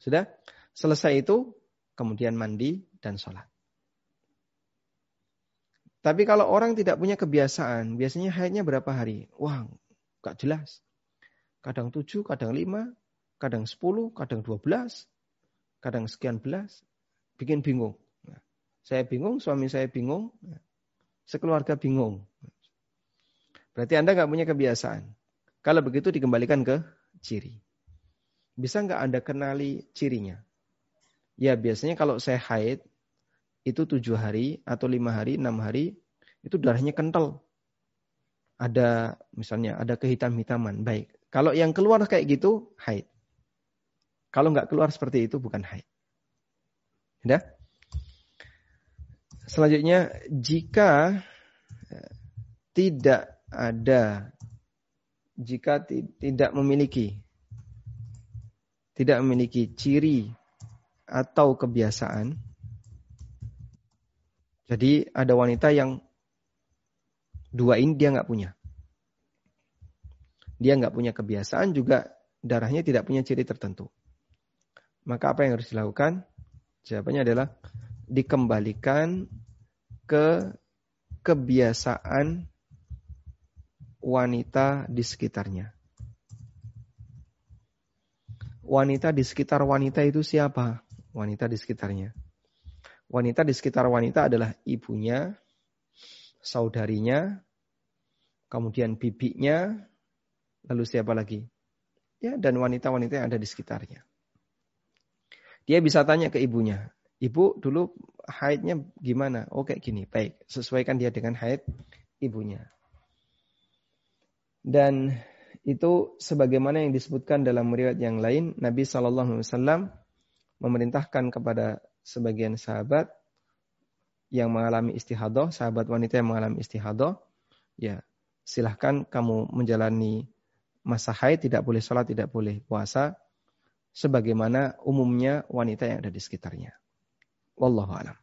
B: Sudah? Selesai itu, kemudian mandi dan sholat. Tapi kalau orang tidak punya kebiasaan, biasanya haidnya berapa hari? Wah, gak jelas. Kadang tujuh, kadang lima, kadang sepuluh, kadang dua belas, kadang sekian belas. Bikin bingung. Nah, saya bingung, suami saya bingung, nah, sekeluarga bingung. Berarti Anda nggak punya kebiasaan. Kalau begitu dikembalikan ke ciri. Bisa nggak Anda kenali cirinya? Ya biasanya kalau saya haid, itu tujuh hari atau lima hari, enam hari, itu darahnya kental. Ada misalnya ada kehitam-hitaman. Baik. Kalau yang keluar kayak gitu, haid. Kalau nggak keluar seperti itu, bukan haid. Ya? Selanjutnya, jika eh, tidak ada, jika tidak memiliki, tidak memiliki ciri atau kebiasaan, jadi ada wanita yang dua ini dia nggak punya. Dia nggak punya kebiasaan juga darahnya tidak punya ciri tertentu. Maka apa yang harus dilakukan? Jawabannya adalah dikembalikan ke kebiasaan wanita di sekitarnya. Wanita di sekitar wanita itu siapa? Wanita di sekitarnya. Wanita di sekitar wanita adalah ibunya, saudarinya, kemudian bibinya, lalu siapa lagi? Ya, dan wanita-wanita yang ada di sekitarnya. Dia bisa tanya ke ibunya, ibu dulu haidnya gimana? Oh kayak gini, baik. Sesuaikan dia dengan haid ibunya. Dan itu sebagaimana yang disebutkan dalam riwayat yang lain, Nabi Shallallahu Alaihi Wasallam memerintahkan kepada sebagian sahabat yang mengalami istihadah, sahabat wanita yang mengalami istihadah, ya silahkan kamu menjalani masa haid, tidak boleh sholat, tidak boleh puasa, sebagaimana umumnya wanita yang ada di sekitarnya. Wallahu alam.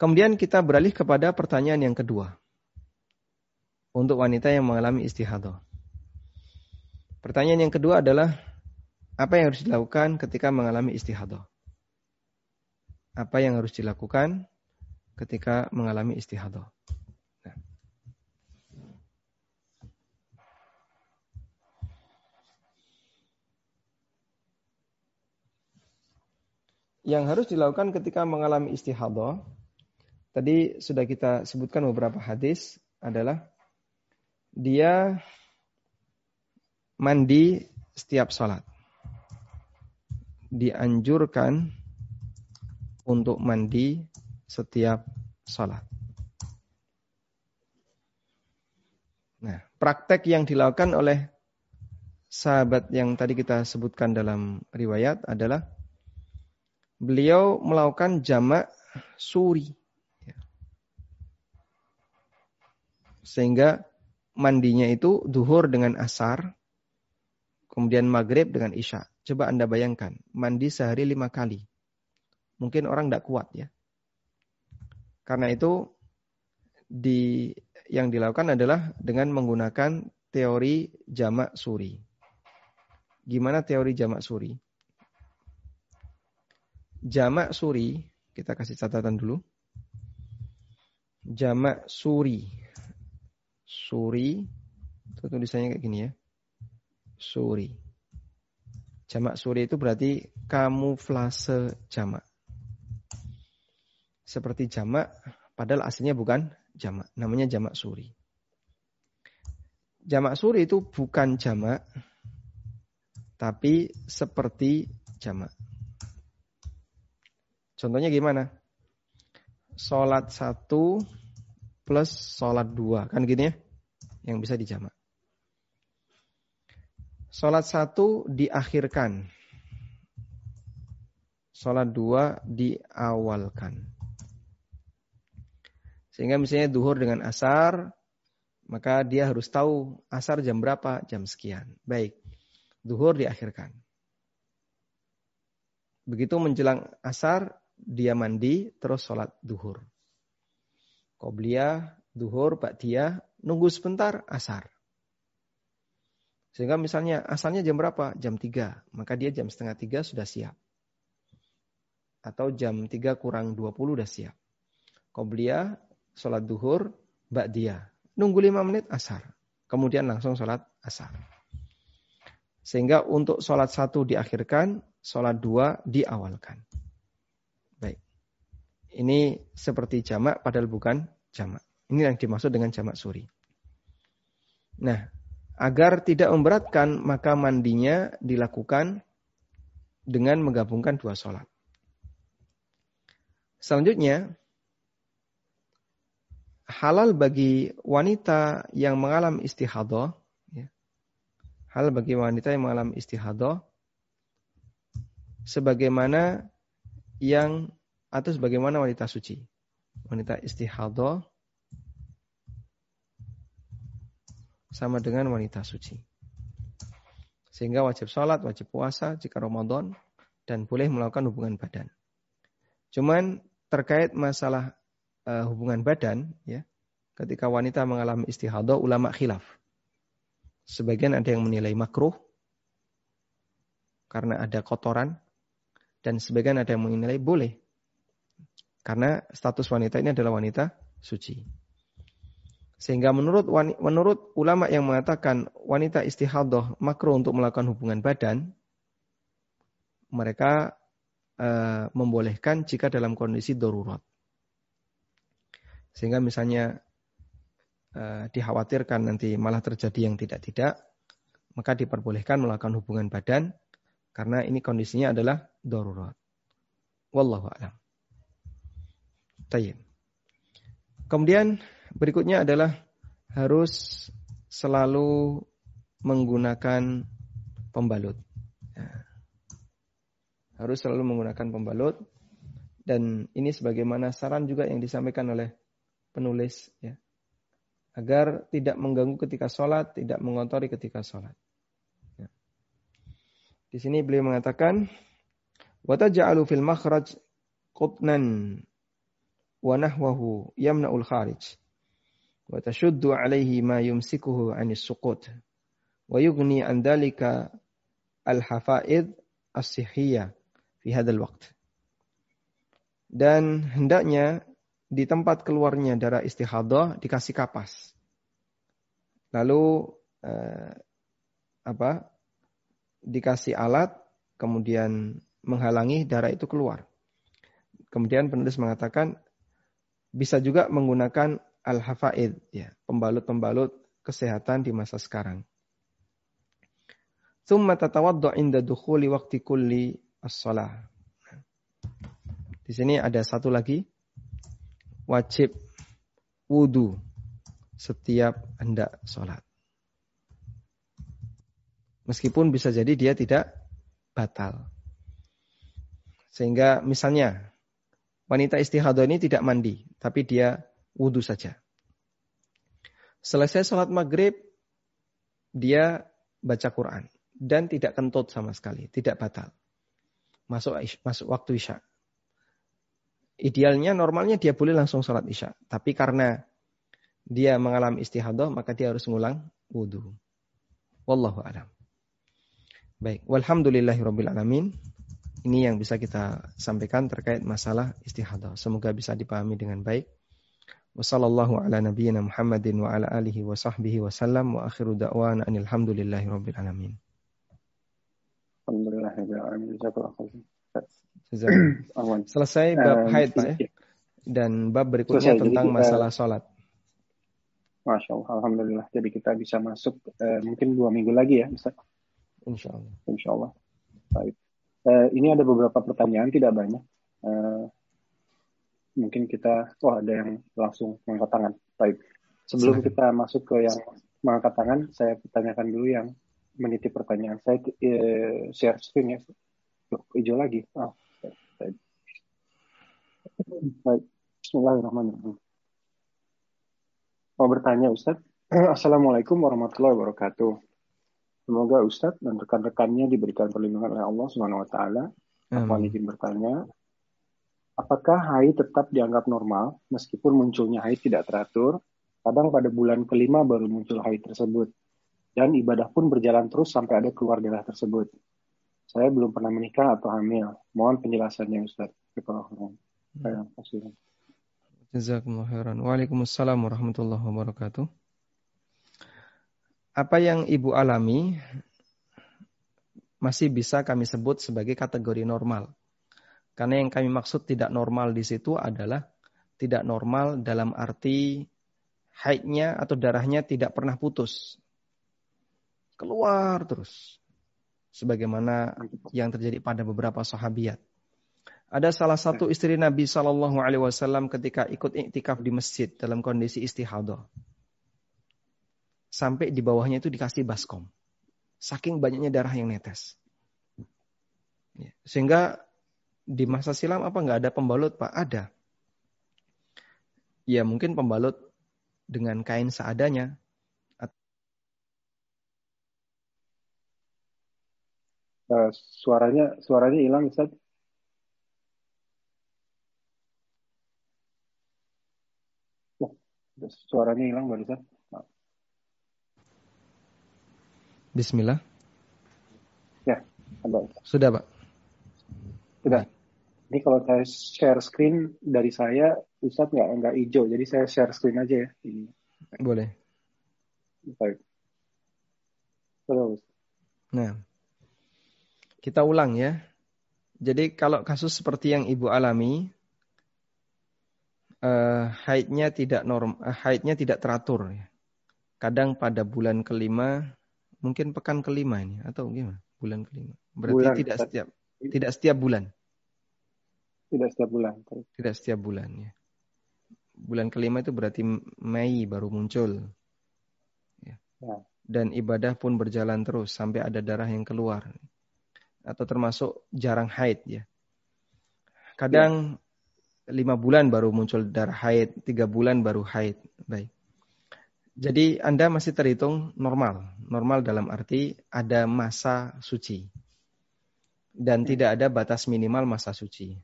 B: Kemudian kita beralih kepada pertanyaan yang kedua. Untuk wanita yang mengalami istihadah. Pertanyaan yang kedua adalah apa yang harus dilakukan ketika mengalami istihadah? Apa yang harus dilakukan ketika mengalami istihadah? Nah. yang harus dilakukan ketika mengalami istihadah, tadi sudah kita sebutkan beberapa hadis adalah dia mandi setiap sholat. Dianjurkan untuk mandi setiap sholat. Nah, praktek yang dilakukan oleh sahabat yang tadi kita sebutkan dalam riwayat adalah beliau melakukan jamak suri. Sehingga mandinya itu duhur dengan asar, kemudian maghrib dengan isya. Coba Anda bayangkan, mandi sehari lima kali. Mungkin orang tidak kuat ya. Karena itu di yang dilakukan adalah dengan menggunakan teori jamak suri. Gimana teori jamak suri? Jamak suri, kita kasih catatan dulu. Jamak suri. Suri, itu tulisannya kayak gini ya. Suri. Jamak suri itu berarti kamuflase jamak. Seperti jamak, padahal aslinya bukan jamak. Namanya jamak suri. Jamak suri itu bukan jamak, tapi seperti jamak. Contohnya gimana? Sholat satu plus sholat dua. Kan gini ya? Yang bisa dijamak. Sholat satu diakhirkan. Sholat dua diawalkan. Sehingga misalnya duhur dengan asar, maka dia harus tahu asar jam berapa, jam sekian. Baik, duhur diakhirkan. Begitu menjelang asar, dia mandi, terus sholat duhur. Qobliyah, duhur, dia nunggu sebentar, asar. Sehingga misalnya asalnya jam berapa? Jam 3. Maka dia jam setengah 3 sudah siap. Atau jam 3 kurang 20 sudah siap. Qobliyah, sholat duhur, dia Nunggu 5 menit, asar. Kemudian langsung sholat asar. Sehingga untuk sholat satu diakhirkan, sholat dua diawalkan. Ini seperti jamak padahal bukan jamak. Ini yang dimaksud dengan jamak suri. Nah, agar tidak memberatkan maka mandinya dilakukan dengan menggabungkan dua sholat. Selanjutnya, halal bagi wanita yang mengalami istihadah, ya, hal bagi wanita yang mengalami istihadah, sebagaimana yang atau sebagaimana wanita suci. Wanita istihadah sama dengan wanita suci. Sehingga wajib sholat, wajib puasa jika Ramadan dan boleh melakukan hubungan badan. Cuman terkait masalah uh, hubungan badan, ya, ketika wanita mengalami istihadah, ulama khilaf. Sebagian ada yang menilai makruh karena ada kotoran dan sebagian ada yang menilai boleh karena status wanita ini adalah wanita suci. Sehingga menurut menurut ulama yang mengatakan wanita istihadah makruh untuk melakukan hubungan badan, mereka uh, membolehkan jika dalam kondisi darurat. Sehingga misalnya uh, dikhawatirkan nanti malah terjadi yang tidak-tidak, maka diperbolehkan melakukan hubungan badan karena ini kondisinya adalah darurat. Wallahu a'lam. Tayyib. Kemudian berikutnya adalah harus selalu menggunakan pembalut. Ya. Harus selalu menggunakan pembalut dan ini sebagaimana saran juga yang disampaikan oleh penulis ya agar tidak mengganggu ketika sholat, tidak mengotori ketika sholat. Ya. Di sini beliau mengatakan, "Wataj'alu fil makhraj qutnan wa nahwahu yamna'ul kharij wa tashuddu alaihi ma yumsikuhu 'anis suqut wa yughni an dhalika al hafaid as-sihhiyah fi hadzal waqt. Dan hendaknya di tempat keluarnya darah istihadah dikasih kapas. Lalu eh, apa dikasih alat kemudian menghalangi darah itu keluar. Kemudian penulis mengatakan bisa juga menggunakan al-hafaid, ya, pembalut-pembalut kesehatan di masa sekarang. Thumma tatawaddu inda dukhuli waqti kulli as-salah. Di sini ada satu lagi wajib wudhu setiap hendak sholat. Meskipun bisa jadi dia tidak batal. Sehingga misalnya wanita istihadah ini tidak mandi, tapi dia wudhu saja. Selesai sholat maghrib, dia baca Quran dan tidak kentut sama sekali, tidak batal. Masuk masuk waktu isya. Idealnya normalnya dia boleh langsung sholat isya, tapi karena dia mengalami istihadah maka dia harus ngulang wudhu. Wallahu a'lam. Baik, walhamdulillahirabbil alamin. Ini yang bisa kita sampaikan terkait masalah istihadah. Semoga bisa dipahami dengan baik. Wassallallahu ala nabiyyina Muhammadin wa ala alihi wa sahbihi wa sallam wa akhiru da'wana anil hamdulillahi rabbil alamin.
A: Alhamdulillah
B: Selesai bab haid Pak ya. Dan bab berikutnya Selesai, tentang kita, masalah sholat.
A: Masya Allah, Alhamdulillah. Jadi kita bisa masuk uh, mungkin dua minggu lagi ya, Ustaz.
B: Insya Allah.
A: Insya Allah. Baik. Uh, ini ada beberapa pertanyaan, tidak banyak. Uh, mungkin kita, oh ada yang langsung mengangkat tangan. Baik. Sebelum kita masuk ke yang mengangkat tangan, saya pertanyakan dulu yang menitip pertanyaan. Saya uh, share screen ya. Loh, hijau lagi. Oh, baik. baik. Bismillahirrahmanirrahim. Mau bertanya Ustaz. Assalamualaikum warahmatullahi wabarakatuh. Semoga Ustadz dan rekan-rekannya diberikan perlindungan oleh Allah Subhanahu wa taala. Aku izin bertanya, apakah haid tetap dianggap normal meskipun munculnya haid tidak teratur? Kadang pada bulan kelima baru muncul haid tersebut. Dan ibadah pun berjalan terus sampai ada keluar darah tersebut. Saya belum pernah menikah atau hamil. Mohon penjelasannya Ustaz. Terima kasih.
B: Jazakumullah khairan. Waalaikumsalam warahmatullahi wabarakatuh apa yang ibu alami masih bisa kami sebut sebagai kategori normal. Karena yang kami maksud tidak normal di situ adalah tidak normal dalam arti haidnya atau darahnya tidak pernah putus. Keluar terus. Sebagaimana yang terjadi pada beberapa sahabiat. Ada salah satu istri Nabi Shallallahu Alaihi Wasallam ketika ikut iktikaf di masjid dalam kondisi istihadah sampai di bawahnya itu dikasih baskom. Saking banyaknya darah yang netes. Ya, sehingga di masa silam apa nggak ada pembalut pak? Ada. Ya mungkin pembalut dengan kain seadanya.
A: Uh, suaranya suaranya hilang Ustaz. Oh, suaranya hilang barusan.
B: Bismillah.
A: Ya, ada.
B: Sudah, Pak.
A: Sudah. Ini kalau saya share screen dari saya, Ustadz nggak nggak hijau, jadi saya share screen aja ya. Ini.
B: Boleh.
A: Baik. Terus.
B: Nah, kita ulang ya. Jadi kalau kasus seperti yang ibu alami, uh, haidnya tidak norm, uh, haidnya tidak teratur. Ya. Kadang pada bulan kelima mungkin pekan kelima ini atau gimana? Bulan kelima. Berarti bulan, tidak setiap tidak setiap bulan.
A: Tidak setiap bulan.
B: Tidak setiap bulan ya. Bulan kelima itu berarti Mei baru muncul. Ya. ya. Dan ibadah pun berjalan terus sampai ada darah yang keluar. Atau termasuk jarang haid ya. Kadang ya. lima bulan baru muncul darah haid, tiga bulan baru haid. Baik. Jadi Anda masih terhitung normal. Normal dalam arti ada masa suci. Dan tidak ada batas minimal masa suci.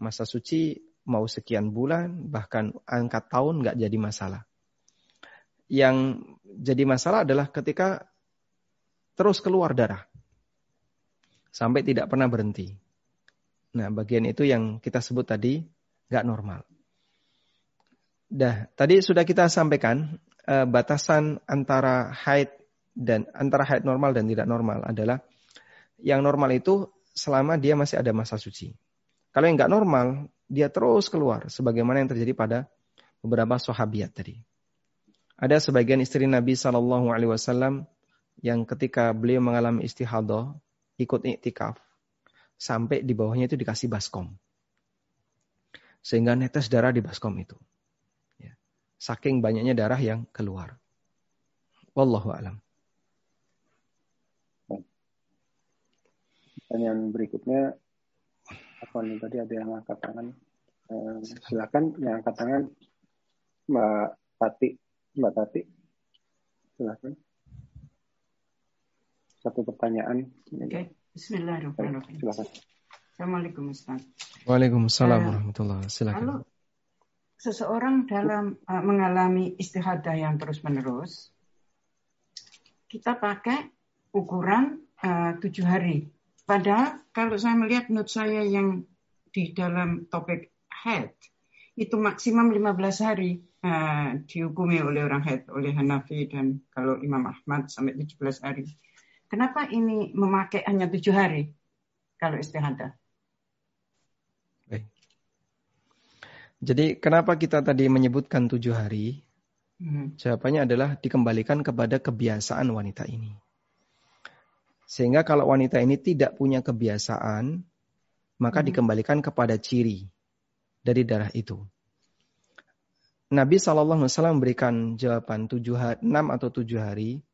B: Masa suci mau sekian bulan, bahkan angkat tahun nggak jadi masalah. Yang jadi masalah adalah ketika terus keluar darah. Sampai tidak pernah berhenti. Nah bagian itu yang kita sebut tadi nggak normal. Dah, tadi sudah kita sampaikan uh, batasan antara haid dan antara haid normal dan tidak normal adalah yang normal itu selama dia masih ada masa suci. Kalau yang nggak normal dia terus keluar sebagaimana yang terjadi pada beberapa sahabiat tadi. Ada sebagian istri Nabi Shallallahu Alaihi Wasallam yang ketika beliau mengalami istihadah ikut iktikaf sampai di bawahnya itu dikasih baskom sehingga netes darah di baskom itu. Saking banyaknya darah yang keluar. Wallahu alam.
A: Pertanyaan berikutnya apa nih tadi ada yang angkat tangan? Eh, silakan yang angkat tangan Mbak Tati. Mbak Tati, silakan. Satu pertanyaan.
C: Oke, okay. Bismillahirrahmanirrahim. Silakan. Assalamualaikum Ustaz.
B: Waalaikumsalam uh, warahmatullahi Silakan. Kalau
C: seseorang dalam uh, mengalami istihadah yang terus-menerus, kita pakai ukuran uh, tujuh hari. Padahal kalau saya melihat note saya yang di dalam topik head, itu maksimum 15 hari uh, dihukumi oleh orang head, oleh Hanafi dan kalau Imam Ahmad sampai 17 hari. Kenapa ini memakai hanya tujuh hari kalau istihadah?
B: Jadi kenapa kita tadi menyebutkan tujuh hari? Hmm. Jawabannya adalah dikembalikan kepada kebiasaan wanita ini. Sehingga kalau wanita ini tidak punya kebiasaan, maka hmm. dikembalikan kepada ciri dari darah itu. Nabi SAW memberikan jawaban tujuh hari, enam atau tujuh hari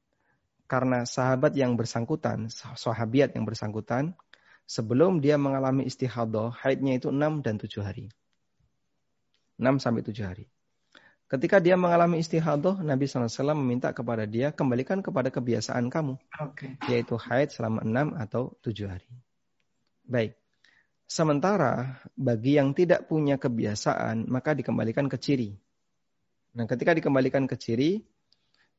B: karena sahabat yang bersangkutan, sahabiat yang bersangkutan, sebelum dia mengalami istihadah, haidnya itu enam dan tujuh hari. 6 sampai 7 hari. Ketika dia mengalami istihadah, Nabi SAW meminta kepada dia, kembalikan kepada kebiasaan kamu. Okay. Yaitu haid selama 6 atau 7 hari. Baik. Sementara bagi yang tidak punya kebiasaan, maka dikembalikan ke ciri. Nah ketika dikembalikan ke ciri,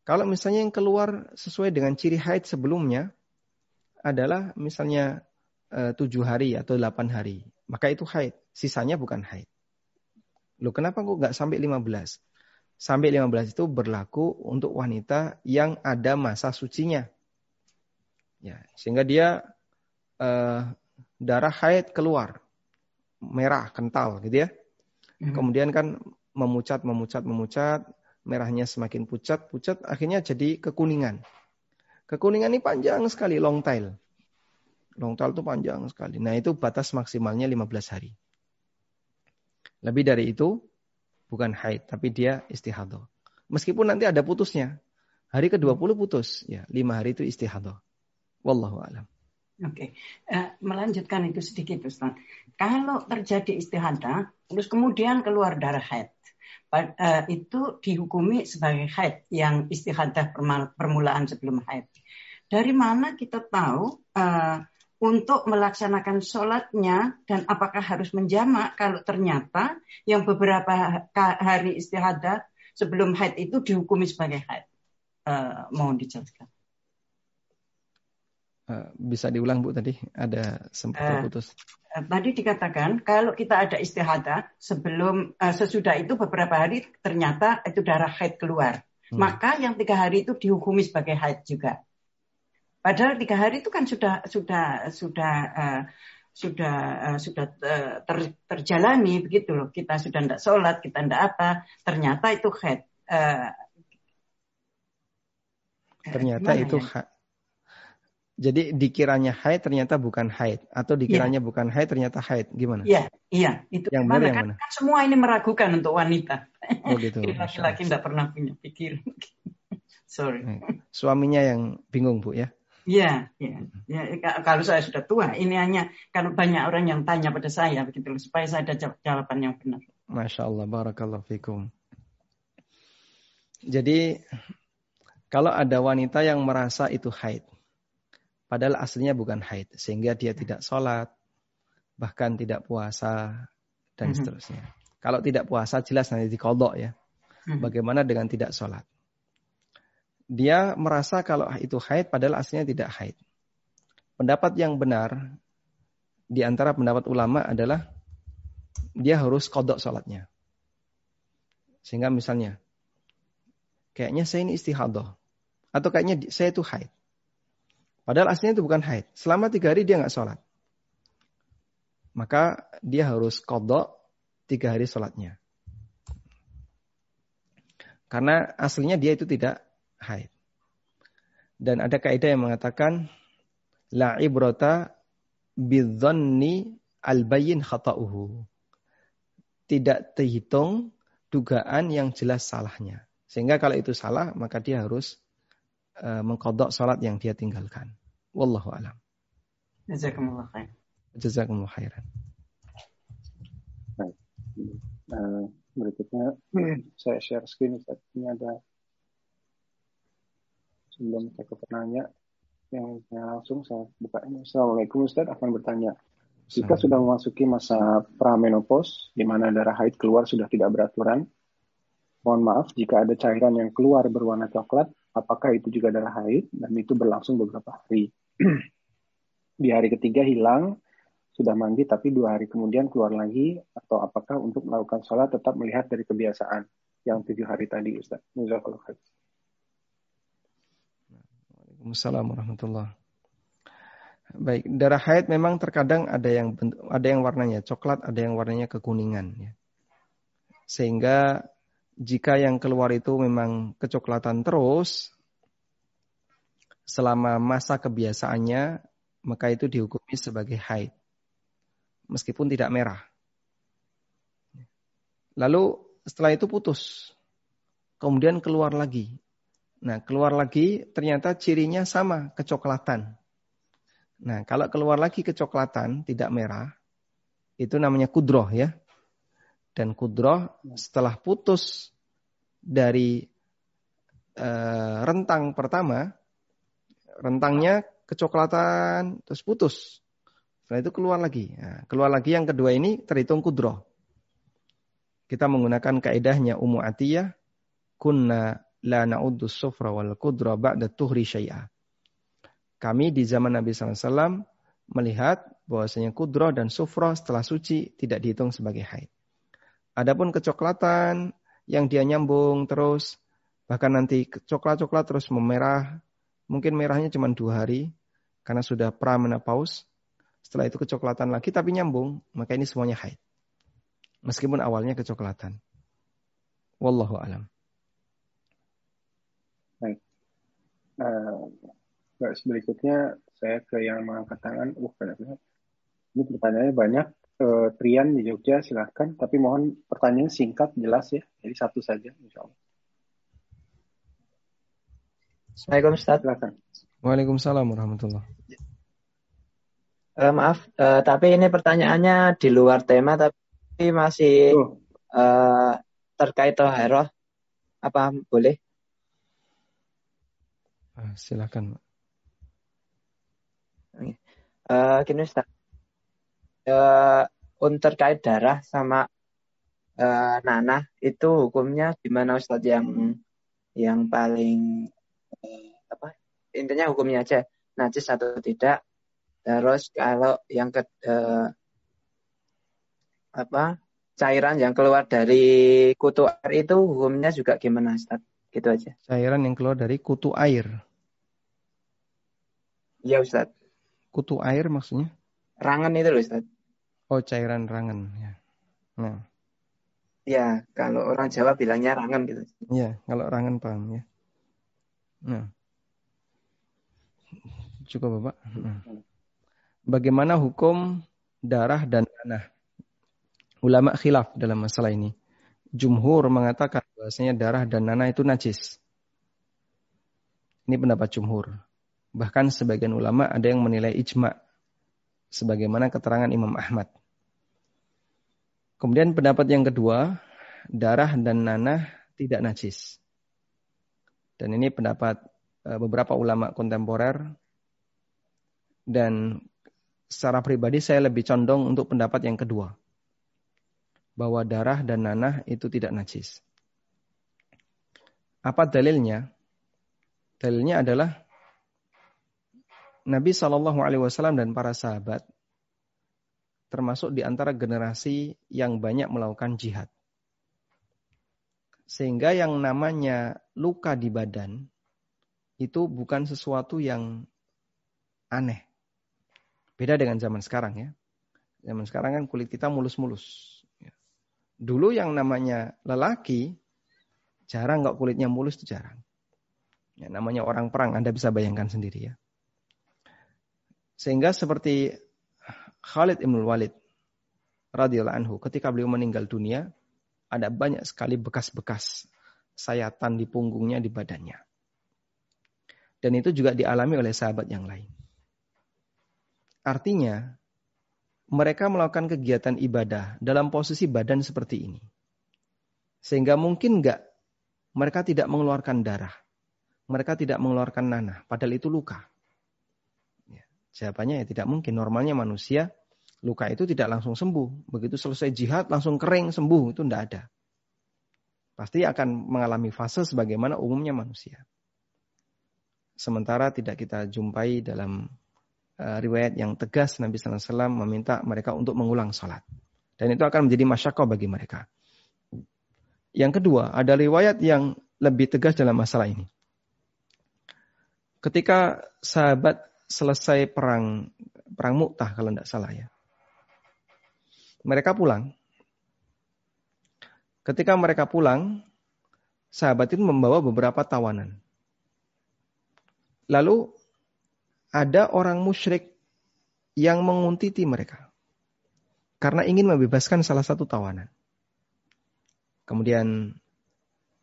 B: kalau misalnya yang keluar sesuai dengan ciri haid sebelumnya, adalah misalnya eh, tujuh hari atau delapan hari. Maka itu haid. Sisanya bukan haid. Loh kenapa kok nggak sampai 15? Sampai 15 itu berlaku untuk wanita yang ada masa sucinya. Ya, sehingga dia uh, darah haid keluar merah kental gitu ya. Hmm. Kemudian kan memucat memucat memucat, merahnya semakin pucat pucat akhirnya jadi kekuningan. Kekuningan ini panjang sekali long tail. Long tail itu panjang sekali. Nah, itu batas maksimalnya 15 hari. Lebih dari itu bukan haid, tapi dia istihadah. Meskipun nanti ada putusnya. Hari ke-20 putus, ya, lima hari itu istihadah. Wallahu a'lam.
C: Oke, okay. uh, eh, melanjutkan itu sedikit Ustaz. Kalau terjadi istihadah, terus kemudian keluar darah haid, uh, itu dihukumi sebagai haid yang istihadah permulaan sebelum haid. Dari mana kita tahu uh, untuk melaksanakan sholatnya dan apakah harus menjamak kalau ternyata yang beberapa hari istihadah sebelum haid itu dihukumi sebagai haid. Uh, mohon dijelaskan.
B: Uh, bisa diulang Bu tadi ada sempat terputus.
C: Uh, tadi dikatakan kalau kita ada istihadah sebelum uh, sesudah itu beberapa hari ternyata itu darah haid keluar. Hmm. Maka yang tiga hari itu dihukumi sebagai haid juga. Padahal tiga hari itu kan sudah sudah sudah uh, sudah uh, sudah uh, ter, terjalani begitu loh. Kita sudah tidak sholat, kita tidak apa. Ternyata itu head. Uh,
B: ternyata itu ya? Jadi dikiranya haid ternyata bukan haid atau dikiranya ya. bukan haid ternyata haid gimana?
C: Iya, iya itu
B: yang mana, yang kan, mana?
C: Kan semua ini meragukan untuk wanita. Oh gitu. Laki-laki tidak pernah punya pikiran. Sorry.
B: Suaminya yang bingung bu ya?
C: Iya, ya. ya. Kalau saya sudah tua, ini hanya karena banyak orang yang tanya pada saya begitu supaya saya ada jawaban yang benar.
B: Masya Allah, barakallahu fikum. Jadi kalau ada wanita yang merasa itu haid, padahal aslinya bukan haid, sehingga dia tidak sholat, bahkan tidak puasa dan mm-hmm. seterusnya. Kalau tidak puasa jelas nanti dikodok ya. Mm-hmm. Bagaimana dengan tidak sholat? Dia merasa kalau itu haid padahal aslinya tidak haid. Pendapat yang benar di antara pendapat ulama adalah dia harus kodok sholatnya. Sehingga misalnya, kayaknya saya ini istihadah. Atau kayaknya saya itu haid. Padahal aslinya itu bukan haid. Selama tiga hari dia nggak sholat. Maka dia harus kodok tiga hari sholatnya. Karena aslinya dia itu tidak haid. Dan ada kaidah yang mengatakan la ibrata bidzanni al-bayyin khata'uhu. Tidak terhitung dugaan yang jelas salahnya. Sehingga kalau itu salah, maka dia harus uh, mengkodok salat yang dia tinggalkan. Wallahu alam.
C: Jazakumullah khair.
B: Jazakumullah khairan.
A: Baik. Uh, berikutnya saya share screen. Ini ada sebelum saya ke penanya yang langsung saya buka ini. Assalamualaikum Ustaz akan bertanya. Jika sudah memasuki masa pramenopause, di mana darah haid keluar sudah tidak beraturan, mohon maaf jika ada cairan yang keluar berwarna coklat, apakah itu juga darah haid, dan itu berlangsung beberapa hari. di hari ketiga hilang, sudah mandi tapi dua hari kemudian keluar lagi, atau apakah untuk melakukan sholat tetap melihat dari kebiasaan yang tujuh hari tadi, Ustaz?
B: Waalaikumsalam warahmatullahi Baik, darah haid memang terkadang ada yang ada yang warnanya coklat, ada yang warnanya kekuningan ya. Sehingga jika yang keluar itu memang kecoklatan terus selama masa kebiasaannya, maka itu dihukumi sebagai haid. Meskipun tidak merah. Lalu setelah itu putus. Kemudian keluar lagi. Nah, keluar lagi ternyata cirinya sama, kecoklatan. Nah, kalau keluar lagi kecoklatan, tidak merah, itu namanya kudroh ya. Dan kudroh setelah putus dari uh, rentang pertama, rentangnya kecoklatan terus putus. Setelah itu keluar lagi. Nah, keluar lagi yang kedua ini terhitung kudroh. Kita menggunakan kaidahnya Ummu Atiyah, kunna la na'uddu sufra wal kudra ba'da tuhri syai'ah kami di zaman Nabi SAW melihat bahwasanya kudroh dan sufroh setelah suci tidak dihitung sebagai haid. Adapun kecoklatan yang dia nyambung terus, bahkan nanti coklat-coklat terus memerah, mungkin merahnya cuma dua hari karena sudah pramenopause. Setelah itu kecoklatan lagi tapi nyambung, maka ini semuanya haid. Meskipun awalnya kecoklatan. Wallahu alam.
A: Baik. Uh, berikutnya saya ke yang mengangkat tangan. Uh, benar-benar. Ini pertanyaannya banyak. Uh, Trian di Jogja, silahkan. Tapi mohon pertanyaan singkat, jelas ya. Jadi satu saja, insya Allah.
D: Assalamualaikum Ustaz.
B: Silakan. Waalaikumsalam warahmatullah.
D: Uh, maaf, uh, tapi ini pertanyaannya di luar tema, tapi masih uh, terkait toharoh. Apa boleh?
B: Silakan.
D: Uh, gini Ustaz. Uh, untuk terkait darah sama uh, nanah itu hukumnya gimana Ustaz yang yang paling uh, apa intinya hukumnya aja najis atau tidak. Terus kalau yang ke uh, apa cairan yang keluar dari kutu air itu hukumnya juga gimana Ustaz? Gitu aja.
B: Cairan yang keluar dari kutu air
D: Iya Ustaz
B: kutu air maksudnya?
D: Rangan itu loh Ustaz.
B: Oh cairan rangan ya. Nah.
D: Ya, kalau orang Jawa bilangnya rangan gitu.
B: Iya, kalau rangan paham ya. Nah. Cukup Bapak. Nah. Bagaimana hukum darah dan tanah? Ulama khilaf dalam masalah ini. Jumhur mengatakan bahwasanya darah dan nanah itu najis. Ini pendapat jumhur. Bahkan sebagian ulama ada yang menilai ijma sebagaimana keterangan Imam Ahmad. Kemudian pendapat yang kedua, darah dan nanah tidak najis. Dan ini pendapat e, beberapa ulama kontemporer dan secara pribadi saya lebih condong untuk pendapat yang kedua. Bahwa darah dan nanah itu tidak najis. Apa dalilnya? Dalilnya adalah Nabi Shallallahu Alaihi Wasallam dan para sahabat termasuk di antara generasi yang banyak melakukan jihad. Sehingga yang namanya luka di badan itu bukan sesuatu yang aneh. Beda dengan zaman sekarang ya. Zaman sekarang kan kulit kita mulus-mulus. Dulu yang namanya lelaki jarang nggak kulitnya mulus itu jarang. Ya, namanya orang perang, Anda bisa bayangkan sendiri ya. Sehingga seperti Khalid Ibn Walid radhiyallahu anhu ketika beliau meninggal dunia ada banyak sekali bekas-bekas sayatan di punggungnya di badannya. Dan itu juga dialami oleh sahabat yang lain. Artinya mereka melakukan kegiatan ibadah dalam posisi badan seperti ini. Sehingga mungkin enggak mereka tidak mengeluarkan darah. Mereka tidak mengeluarkan nanah, padahal itu luka. Ya, jawabannya ya tidak mungkin. Normalnya manusia luka itu tidak langsung sembuh. Begitu selesai jihad langsung kering sembuh, itu tidak ada. Pasti akan mengalami fase sebagaimana umumnya manusia. Sementara tidak kita jumpai dalam uh, riwayat yang tegas Nabi SAW meminta mereka untuk mengulang salat. Dan itu akan menjadi masyakoh bagi mereka. Yang kedua, ada riwayat yang lebih tegas dalam masalah ini. Ketika sahabat selesai perang perang Mu'tah kalau tidak salah ya. Mereka pulang. Ketika mereka pulang, sahabat itu membawa beberapa tawanan. Lalu ada orang musyrik yang menguntiti mereka. Karena ingin membebaskan salah satu tawanan. Kemudian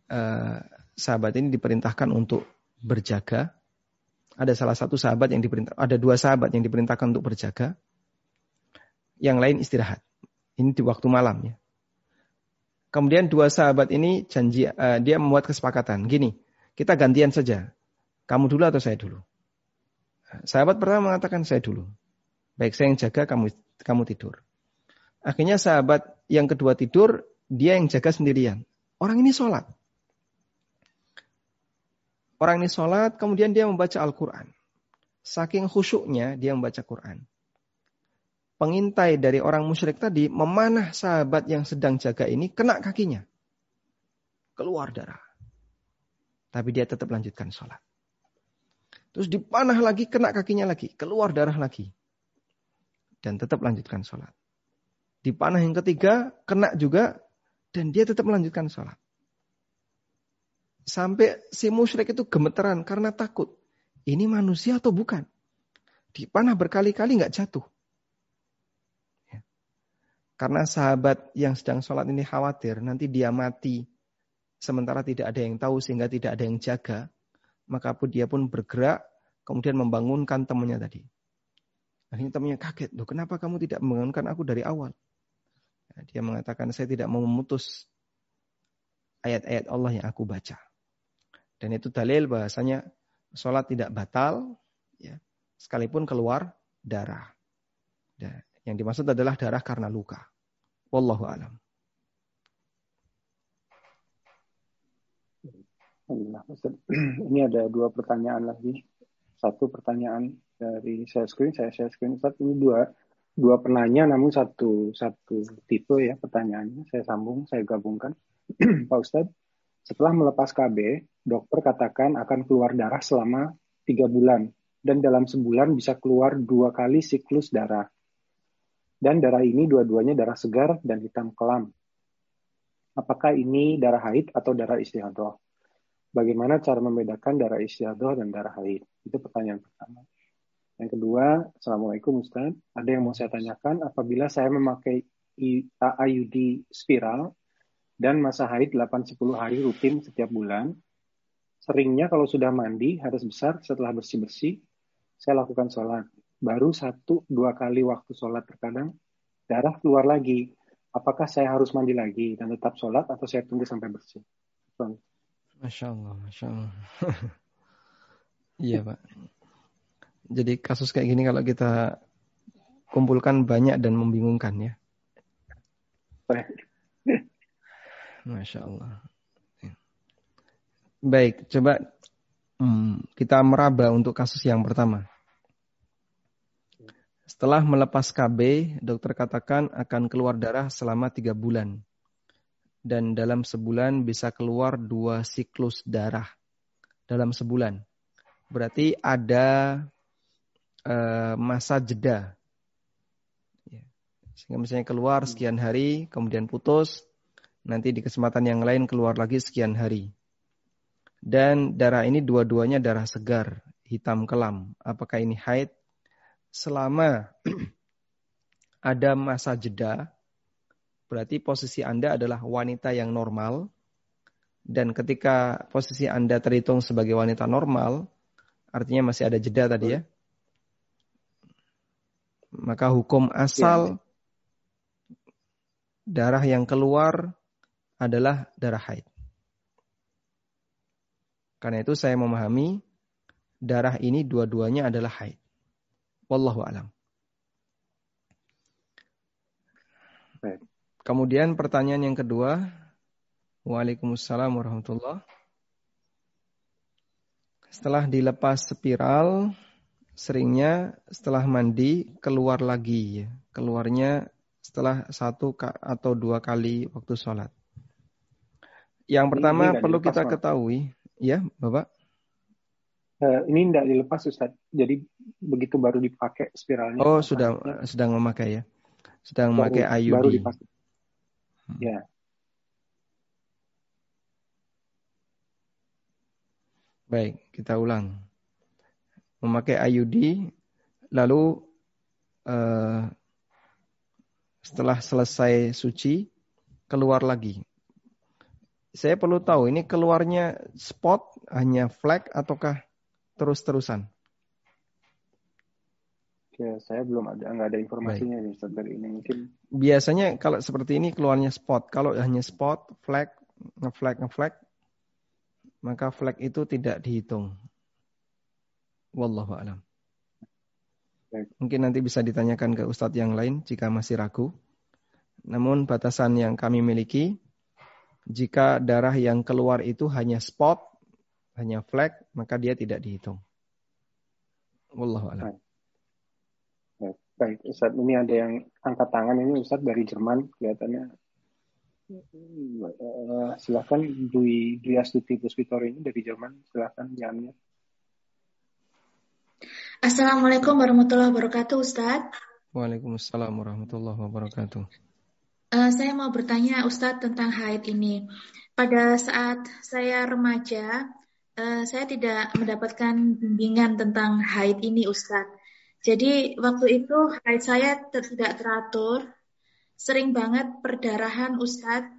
B: eh, sahabat ini diperintahkan untuk berjaga. Ada salah satu sahabat yang diperintah, ada dua sahabat yang diperintahkan untuk berjaga. Yang lain istirahat. Ini di waktu malam ya. Kemudian dua sahabat ini janji, uh, dia membuat kesepakatan. Gini, kita gantian saja. Kamu dulu atau saya dulu? Sahabat pertama mengatakan saya dulu. Baik saya yang jaga, kamu kamu tidur. Akhirnya sahabat yang kedua tidur, dia yang jaga sendirian. Orang ini sholat. Orang ini sholat, kemudian dia membaca Al-Quran. Saking khusyuknya dia membaca Quran. Pengintai dari orang musyrik tadi memanah sahabat yang sedang jaga ini kena kakinya. Keluar darah. Tapi dia tetap lanjutkan sholat. Terus dipanah lagi, kena kakinya lagi. Keluar darah lagi. Dan tetap lanjutkan sholat. Dipanah yang ketiga, kena juga, dan dia tetap melanjutkan sholat. Sampai si musyrik itu gemeteran karena takut. Ini manusia atau bukan? Dipanah berkali-kali nggak jatuh. Ya. Karena sahabat yang sedang sholat ini khawatir nanti dia mati. Sementara tidak ada yang tahu sehingga tidak ada yang jaga. Maka pun dia pun bergerak kemudian membangunkan temannya tadi. Akhirnya temannya kaget. Loh, kenapa kamu tidak membangunkan aku dari awal? Ya, dia mengatakan saya tidak mau memutus ayat-ayat Allah yang aku baca. Dan itu dalil bahasanya sholat tidak batal, ya, sekalipun keluar darah. Ya, yang dimaksud adalah darah karena luka. Wallahu alam.
A: Ini ada dua pertanyaan lagi. Satu pertanyaan dari saya screen, saya share screen. Ustaz, ini dua dua penanya namun satu satu tipe ya pertanyaannya. Saya sambung, saya gabungkan. Pak Ustadz, setelah melepas KB, dokter katakan akan keluar darah selama tiga bulan dan dalam sebulan bisa keluar dua kali siklus darah. Dan darah ini dua-duanya darah segar dan hitam kelam. Apakah ini darah haid atau darah istihadah? Bagaimana cara membedakan darah istihadah dan darah haid? Itu pertanyaan pertama. Yang kedua, Assalamualaikum Ustaz. Ada yang mau saya tanyakan, apabila saya memakai IUD spiral dan masa haid 8-10 hari rutin setiap bulan, seringnya kalau sudah mandi, harus besar setelah bersih-bersih, saya lakukan sholat. Baru satu dua kali waktu sholat terkadang, darah keluar lagi. Apakah saya harus mandi lagi dan tetap sholat atau saya tunggu sampai bersih?
B: Masya Allah, Masya Allah. iya Pak. Jadi kasus kayak gini kalau kita kumpulkan banyak dan membingungkan ya. Masya Allah. Baik, coba hmm, kita meraba untuk kasus yang pertama. Setelah melepas KB, dokter katakan akan keluar darah selama tiga bulan. Dan dalam sebulan bisa keluar dua siklus darah. Dalam sebulan. Berarti ada uh, masa jeda. Ya. Sehingga misalnya keluar sekian hari, kemudian putus, Nanti di kesempatan yang lain keluar lagi sekian hari. Dan darah ini dua-duanya darah segar, hitam kelam. Apakah ini haid? Selama ada masa jeda, berarti posisi Anda adalah wanita yang normal. Dan ketika posisi Anda terhitung sebagai wanita normal, artinya masih ada jeda tadi ya. Maka hukum asal ya. darah yang keluar adalah darah haid. Karena itu saya memahami darah ini dua-duanya adalah haid. Wallahu alam. Kemudian pertanyaan yang kedua. Waalaikumsalam warahmatullah. Setelah dilepas spiral, seringnya setelah mandi keluar lagi. Keluarnya setelah satu atau dua kali waktu sholat. Yang pertama perlu kita ketahui, Ya, Bapak.
A: Uh, ini tidak dilepas Ustaz. Jadi begitu baru dipakai spiralnya.
B: Oh, sudah ya. sedang memakai ya. Sedang baru, memakai IUD. Baru dipakai.
A: Hmm. Ya.
B: Baik, kita ulang. Memakai IUD lalu uh, setelah selesai suci keluar lagi saya perlu tahu ini keluarnya spot hanya flag ataukah terus-terusan?
A: Ya, saya belum ada nggak ada informasinya nih dari ini mungkin.
B: Biasanya kalau seperti ini keluarnya spot. Kalau hanya spot, flag, ngeflag, ngeflag, maka flag itu tidak dihitung. Wallahu alam. Mungkin nanti bisa ditanyakan ke ustadz yang lain jika masih ragu. Namun batasan yang kami miliki jika darah yang keluar itu hanya spot, hanya flag, maka dia tidak dihitung. Wallahu a'lam.
A: Baik, Ustaz, ini ada yang angkat tangan ini Ustaz dari Jerman kelihatannya. Uh, silakan Dwi Dwi Astuti Puspitor ini dari Jerman, silakan jamnya.
E: Assalamualaikum warahmatullahi wabarakatuh, Ustaz.
B: Waalaikumsalam warahmatullahi wabarakatuh.
E: Uh, saya mau bertanya Ustadz tentang haid ini. Pada saat saya remaja, uh, saya tidak mendapatkan bimbingan tentang haid ini Ustadz. Jadi waktu itu haid saya tidak teratur, sering banget perdarahan Ustadz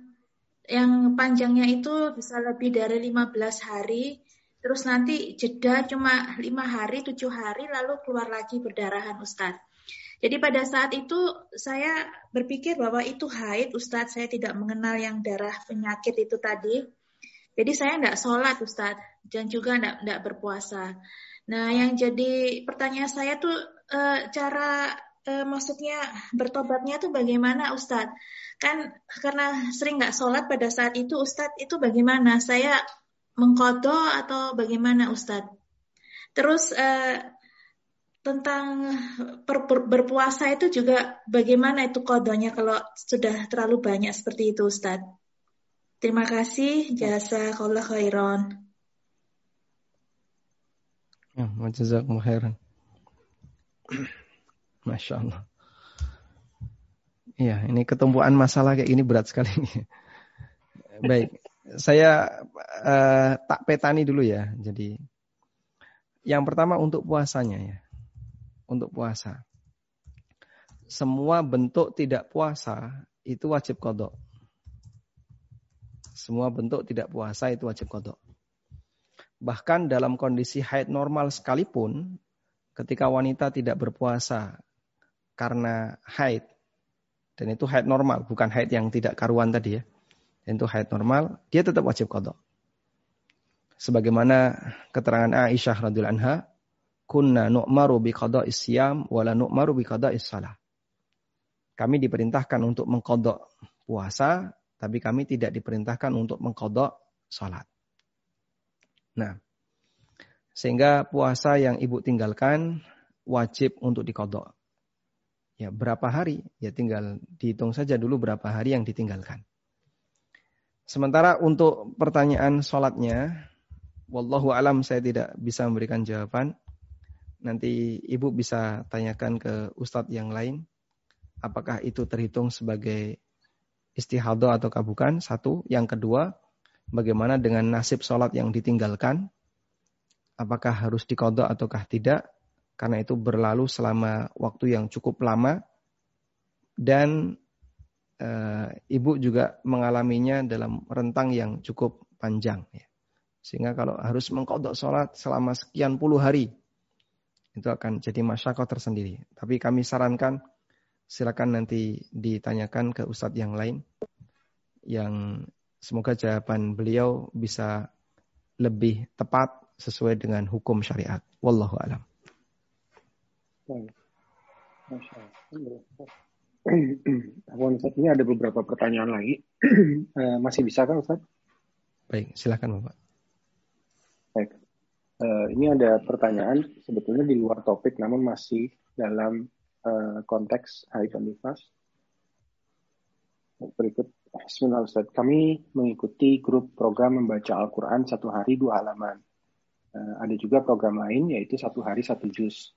E: yang panjangnya itu bisa lebih dari 15 hari, terus nanti jeda cuma lima hari, tujuh hari, lalu keluar lagi perdarahan Ustadz. Jadi pada saat itu saya berpikir bahwa itu haid, Ustadz. Saya tidak mengenal yang darah penyakit itu tadi. Jadi saya tidak sholat, Ustadz. Dan juga tidak, berpuasa. Nah, yang jadi pertanyaan saya tuh e, cara e, maksudnya bertobatnya tuh bagaimana, Ustadz? Kan karena sering nggak sholat pada saat itu, Ustadz, itu bagaimana? Saya mengkodo atau bagaimana, Ustadz? Terus e, tentang per, per, berpuasa itu juga bagaimana itu kodonya kalau sudah terlalu banyak seperti itu Ustadz. Terima kasih jasa kalau khairan.
B: Ya, jazakumullah khairan. Masya Allah. Iya, ini ketumpuan masalah kayak ini berat sekali. Baik, saya uh, tak petani dulu ya. Jadi, yang pertama untuk puasanya ya untuk puasa. Semua bentuk tidak puasa itu wajib kodok. Semua bentuk tidak puasa itu wajib kodok. Bahkan dalam kondisi haid normal sekalipun, ketika wanita tidak berpuasa karena haid, dan itu haid normal, bukan haid yang tidak karuan tadi ya, dan itu haid normal, dia tetap wajib kodok. Sebagaimana keterangan Aisyah radhiyallahu anha, kunna nu'maru bi qada'is siyam wa la nu'maru bi qada'is salah. Kami diperintahkan untuk mengkodok puasa, tapi kami tidak diperintahkan untuk mengkodok salat. Nah, sehingga puasa yang ibu tinggalkan wajib untuk dikodok. Ya, berapa hari? Ya tinggal dihitung saja dulu berapa hari yang ditinggalkan. Sementara untuk pertanyaan sholatnya, Wallahu alam saya tidak bisa memberikan jawaban. Nanti Ibu bisa tanyakan ke Ustadz yang lain. Apakah itu terhitung sebagai istihadah atau bukan? Satu. Yang kedua, bagaimana dengan nasib sholat yang ditinggalkan? Apakah harus dikodok ataukah tidak? Karena itu berlalu selama waktu yang cukup lama. Dan e, ibu juga mengalaminya dalam rentang yang cukup panjang. Ya. Sehingga kalau harus mengkodok sholat selama sekian puluh hari, itu akan jadi masyarakat tersendiri. Tapi kami sarankan silakan nanti ditanyakan ke ustadz yang lain yang semoga jawaban beliau bisa lebih tepat sesuai dengan hukum syariat. Wallahu alam.
A: Ustaz, ini ada beberapa pertanyaan lagi. Eh, masih bisa kan Ustaz?
B: Baik, silakan Bapak.
A: Baik. Uh, ini ada pertanyaan sebetulnya di luar topik namun masih dalam uh, konteks dan nifas. Berikut, Bismillah Ustaz. Kami mengikuti grup program membaca Al-Quran satu hari dua halaman. Uh, ada juga program lain yaitu satu hari satu juz.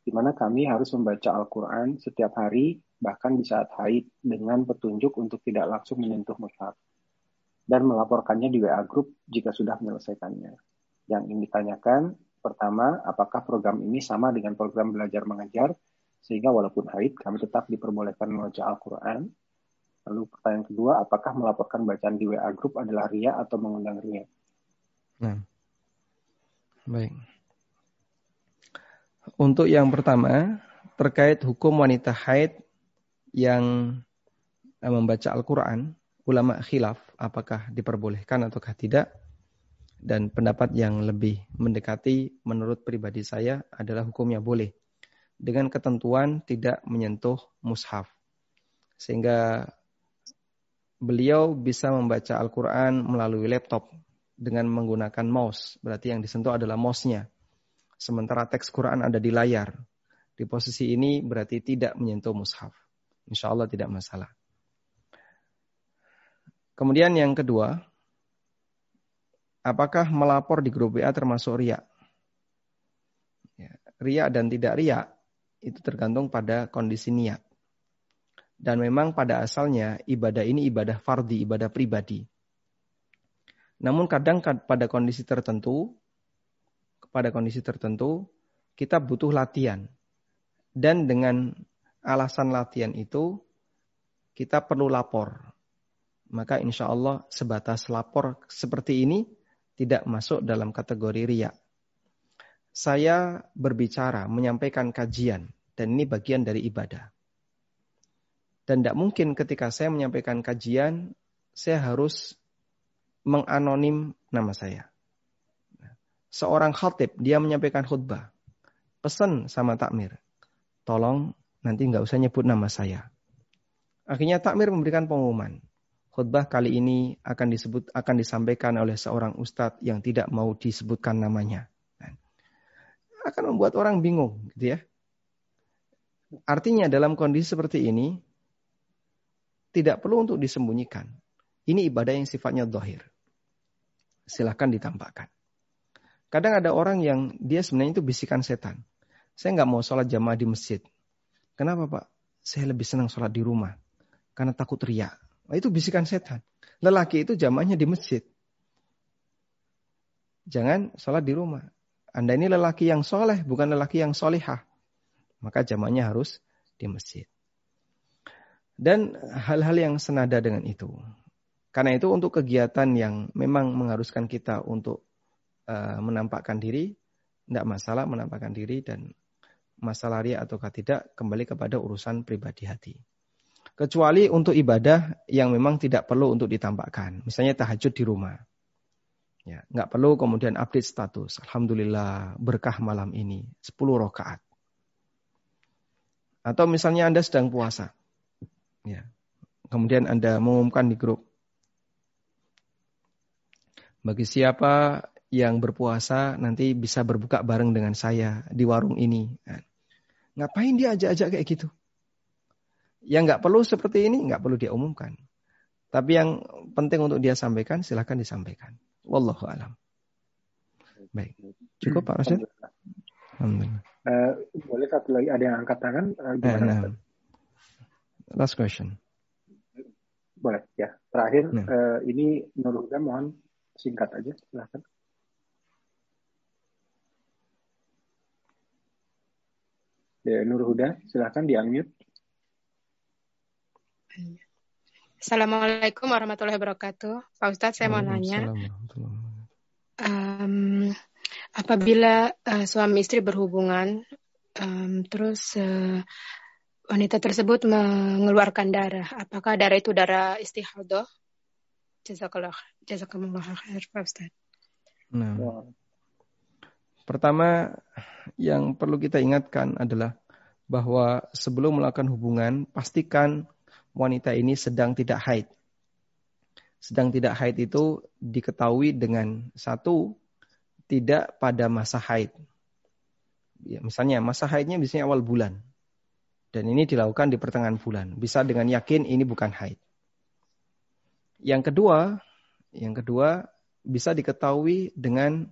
A: Di mana kami harus membaca Al-Quran setiap hari bahkan di saat haid dengan petunjuk untuk tidak langsung menyentuh mushaf dan melaporkannya di WA Group jika sudah menyelesaikannya. Yang ingin ditanyakan, pertama, apakah program ini sama dengan program belajar mengajar, sehingga walaupun haid, kami tetap diperbolehkan membaca Al-Quran. Lalu pertanyaan kedua, apakah melaporkan bacaan di WA Group adalah ria atau mengundang ria?
B: Nah, baik. Untuk yang pertama, terkait hukum wanita haid yang eh, membaca Al-Quran, ulama khilaf apakah diperbolehkan ataukah tidak dan pendapat yang lebih mendekati menurut pribadi saya adalah hukumnya boleh. Dengan ketentuan tidak menyentuh mushaf. Sehingga beliau bisa membaca Al-Quran melalui laptop dengan menggunakan mouse. Berarti yang disentuh adalah mouse-nya. Sementara teks Quran ada di layar. Di posisi ini berarti tidak menyentuh mushaf. Insya Allah tidak masalah. Kemudian yang kedua apakah melapor di grup WA termasuk ria? Ya, ria dan tidak ria itu tergantung pada kondisi niat. Dan memang pada asalnya ibadah ini ibadah fardi, ibadah pribadi. Namun kadang pada kondisi tertentu, pada kondisi tertentu, kita butuh latihan. Dan dengan alasan latihan itu, kita perlu lapor. Maka insya Allah sebatas lapor seperti ini, tidak masuk dalam kategori ria. Saya berbicara, menyampaikan kajian, dan ini bagian dari ibadah. Dan tidak mungkin ketika saya menyampaikan kajian, saya harus menganonim nama saya. Seorang khatib, dia menyampaikan khutbah. Pesan sama takmir. Tolong nanti nggak usah nyebut nama saya. Akhirnya takmir memberikan pengumuman khutbah kali ini akan disebut akan disampaikan oleh seorang ustadz yang tidak mau disebutkan namanya. Akan membuat orang bingung, gitu ya. Artinya dalam kondisi seperti ini tidak perlu untuk disembunyikan. Ini ibadah yang sifatnya dohir. Silahkan ditampakkan. Kadang ada orang yang dia sebenarnya itu bisikan setan. Saya nggak mau sholat jamaah di masjid. Kenapa Pak? Saya lebih senang sholat di rumah. Karena takut riak. Itu bisikan setan. Lelaki itu jamaahnya di masjid. Jangan sholat di rumah. Anda ini lelaki yang soleh, bukan lelaki yang solihah. Maka jamaahnya harus di masjid. Dan hal-hal yang senada dengan itu. Karena itu untuk kegiatan yang memang mengharuskan kita untuk uh, menampakkan diri, tidak masalah menampakkan diri dan masalah ria ataukah tidak kembali kepada urusan pribadi hati. Kecuali untuk ibadah yang memang tidak perlu untuk ditampakkan. Misalnya tahajud di rumah. Ya, nggak perlu kemudian update status. Alhamdulillah berkah malam ini 10 rakaat. Atau misalnya Anda sedang puasa. Ya. Kemudian Anda mengumumkan di grup. Bagi siapa yang berpuasa nanti bisa berbuka bareng dengan saya di warung ini. Nah, ngapain dia ajak-ajak kayak gitu? Yang nggak perlu seperti ini nggak perlu dia umumkan. Tapi yang penting untuk dia sampaikan silahkan disampaikan. Wallahu alam. Baik. Cukup Pak Rasyid?
A: Alhamdulillah. Uh, boleh satu lagi ada yang angkat tangan? Uh,
B: eh, nah. Last question.
A: boleh ya. Terakhir nah. uh, ini Nur Huda mohon singkat aja silahkan. Ya, Nur Huda, silahkan di unmute.
F: Assalamualaikum warahmatullahi wabarakatuh. Pak Ustadz, saya mau nanya. Um, apabila uh, suami istri berhubungan, um, terus uh, wanita tersebut mengeluarkan darah, apakah darah itu darah istihadah? Jazakallah, jazakallah khair, Pak Ustadz.
B: Nah, pertama yang perlu kita ingatkan adalah bahwa sebelum melakukan hubungan, pastikan wanita ini sedang tidak haid. Sedang tidak haid itu diketahui dengan satu, tidak pada masa haid. Ya, misalnya masa haidnya biasanya awal bulan. Dan ini dilakukan di pertengahan bulan. Bisa dengan yakin ini bukan haid. Yang kedua, yang kedua bisa diketahui dengan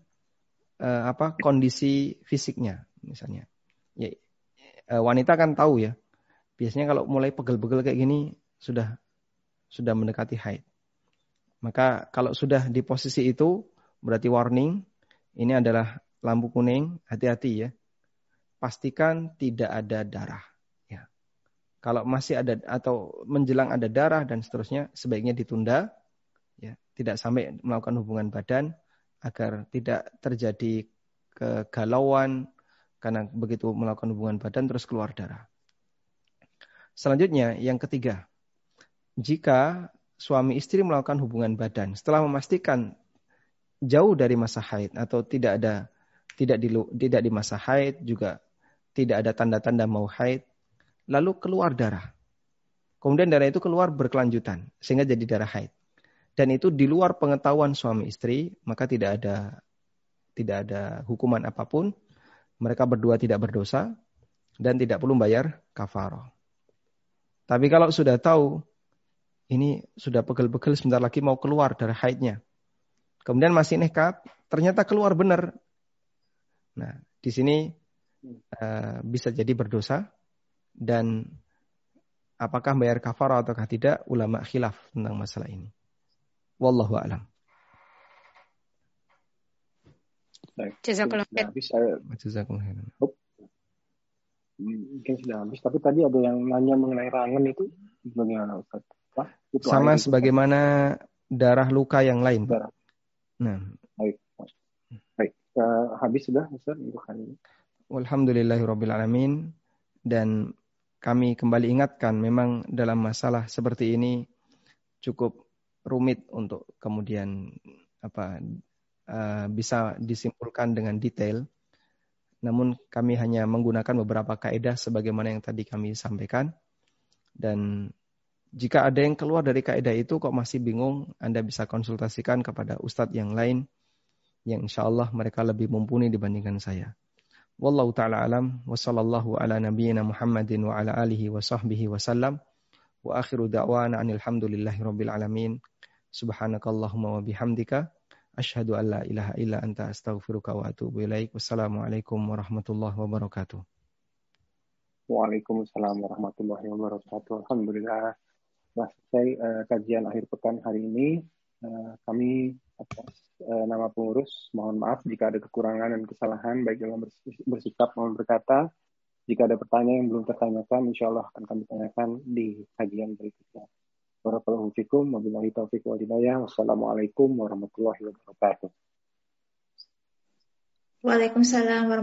B: uh, apa kondisi fisiknya misalnya. Ya, uh, wanita kan tahu ya Biasanya kalau mulai pegel-pegel kayak gini sudah sudah mendekati haid. Maka kalau sudah di posisi itu berarti warning. Ini adalah lampu kuning, hati-hati ya. Pastikan tidak ada darah. Ya. Kalau masih ada atau menjelang ada darah dan seterusnya, sebaiknya ditunda. Ya, tidak sampai melakukan hubungan badan agar tidak terjadi kegalauan karena begitu melakukan hubungan badan terus keluar darah. Selanjutnya, yang ketiga. Jika suami istri melakukan hubungan badan setelah memastikan jauh dari masa haid atau tidak ada tidak di tidak di masa haid juga tidak ada tanda-tanda mau haid lalu keluar darah. Kemudian darah itu keluar berkelanjutan sehingga jadi darah haid. Dan itu di luar pengetahuan suami istri, maka tidak ada tidak ada hukuman apa pun. Mereka berdua tidak berdosa dan tidak perlu bayar kafarah. Tapi kalau sudah tahu ini sudah pegel-pegel sebentar lagi mau keluar dari haidnya. Kemudian masih nekat, ternyata keluar benar. Nah, di sini uh, bisa jadi berdosa dan apakah bayar kafar ataukah tidak ulama khilaf tentang masalah ini. Wallahu a'lam.
A: Baik. Jazakallah khair. Mungkin sudah habis. Tapi tadi ada yang nanya mengenai rangan itu bagaimana Ustaz?
B: Wah, itu Sama sebagaimana darah luka yang lain. Darah.
A: Nah. Baik. Baik. Uh, habis sudah Ustaz untuk hari ini.
B: Alhamdulillahirrahmanirrahim. Dan kami kembali ingatkan memang dalam masalah seperti ini cukup rumit untuk kemudian apa uh, bisa disimpulkan dengan detail namun kami hanya menggunakan beberapa kaidah sebagaimana yang tadi kami sampaikan. Dan jika ada yang keluar dari kaidah itu kok masih bingung, Anda bisa konsultasikan kepada ustadz yang lain yang insya Allah mereka lebih mumpuni dibandingkan saya. Wallahu ta'ala alam wa sallallahu ala nabiyyina Muhammadin wa ala alihi wa sahbihi wa sallam wa akhiru da'wana anil hamdulillahi rabbil alamin subhanakallahumma wa bihamdika Asyhadu an la ilaha illa anta astaghfiruka wa atubu ilaik. Wassalamualaikum warahmatullahi wabarakatuh.
A: Waalaikumsalam warahmatullahi wabarakatuh. Alhamdulillah. Nah, selesai uh, kajian akhir pekan hari ini. Uh, kami atas uh, nama pengurus mohon maaf jika ada kekurangan dan kesalahan baik dalam bersikap maupun berkata. Jika ada pertanyaan yang belum tertanyakan, insya Allah akan kami tanyakan di kajian berikutnya. Barakallahu fikum. Wabillahi taufiq wal hidayah. Wassalamualaikum warahmatullahi wabarakatuh.
E: Waalaikumsalam warahmatullahi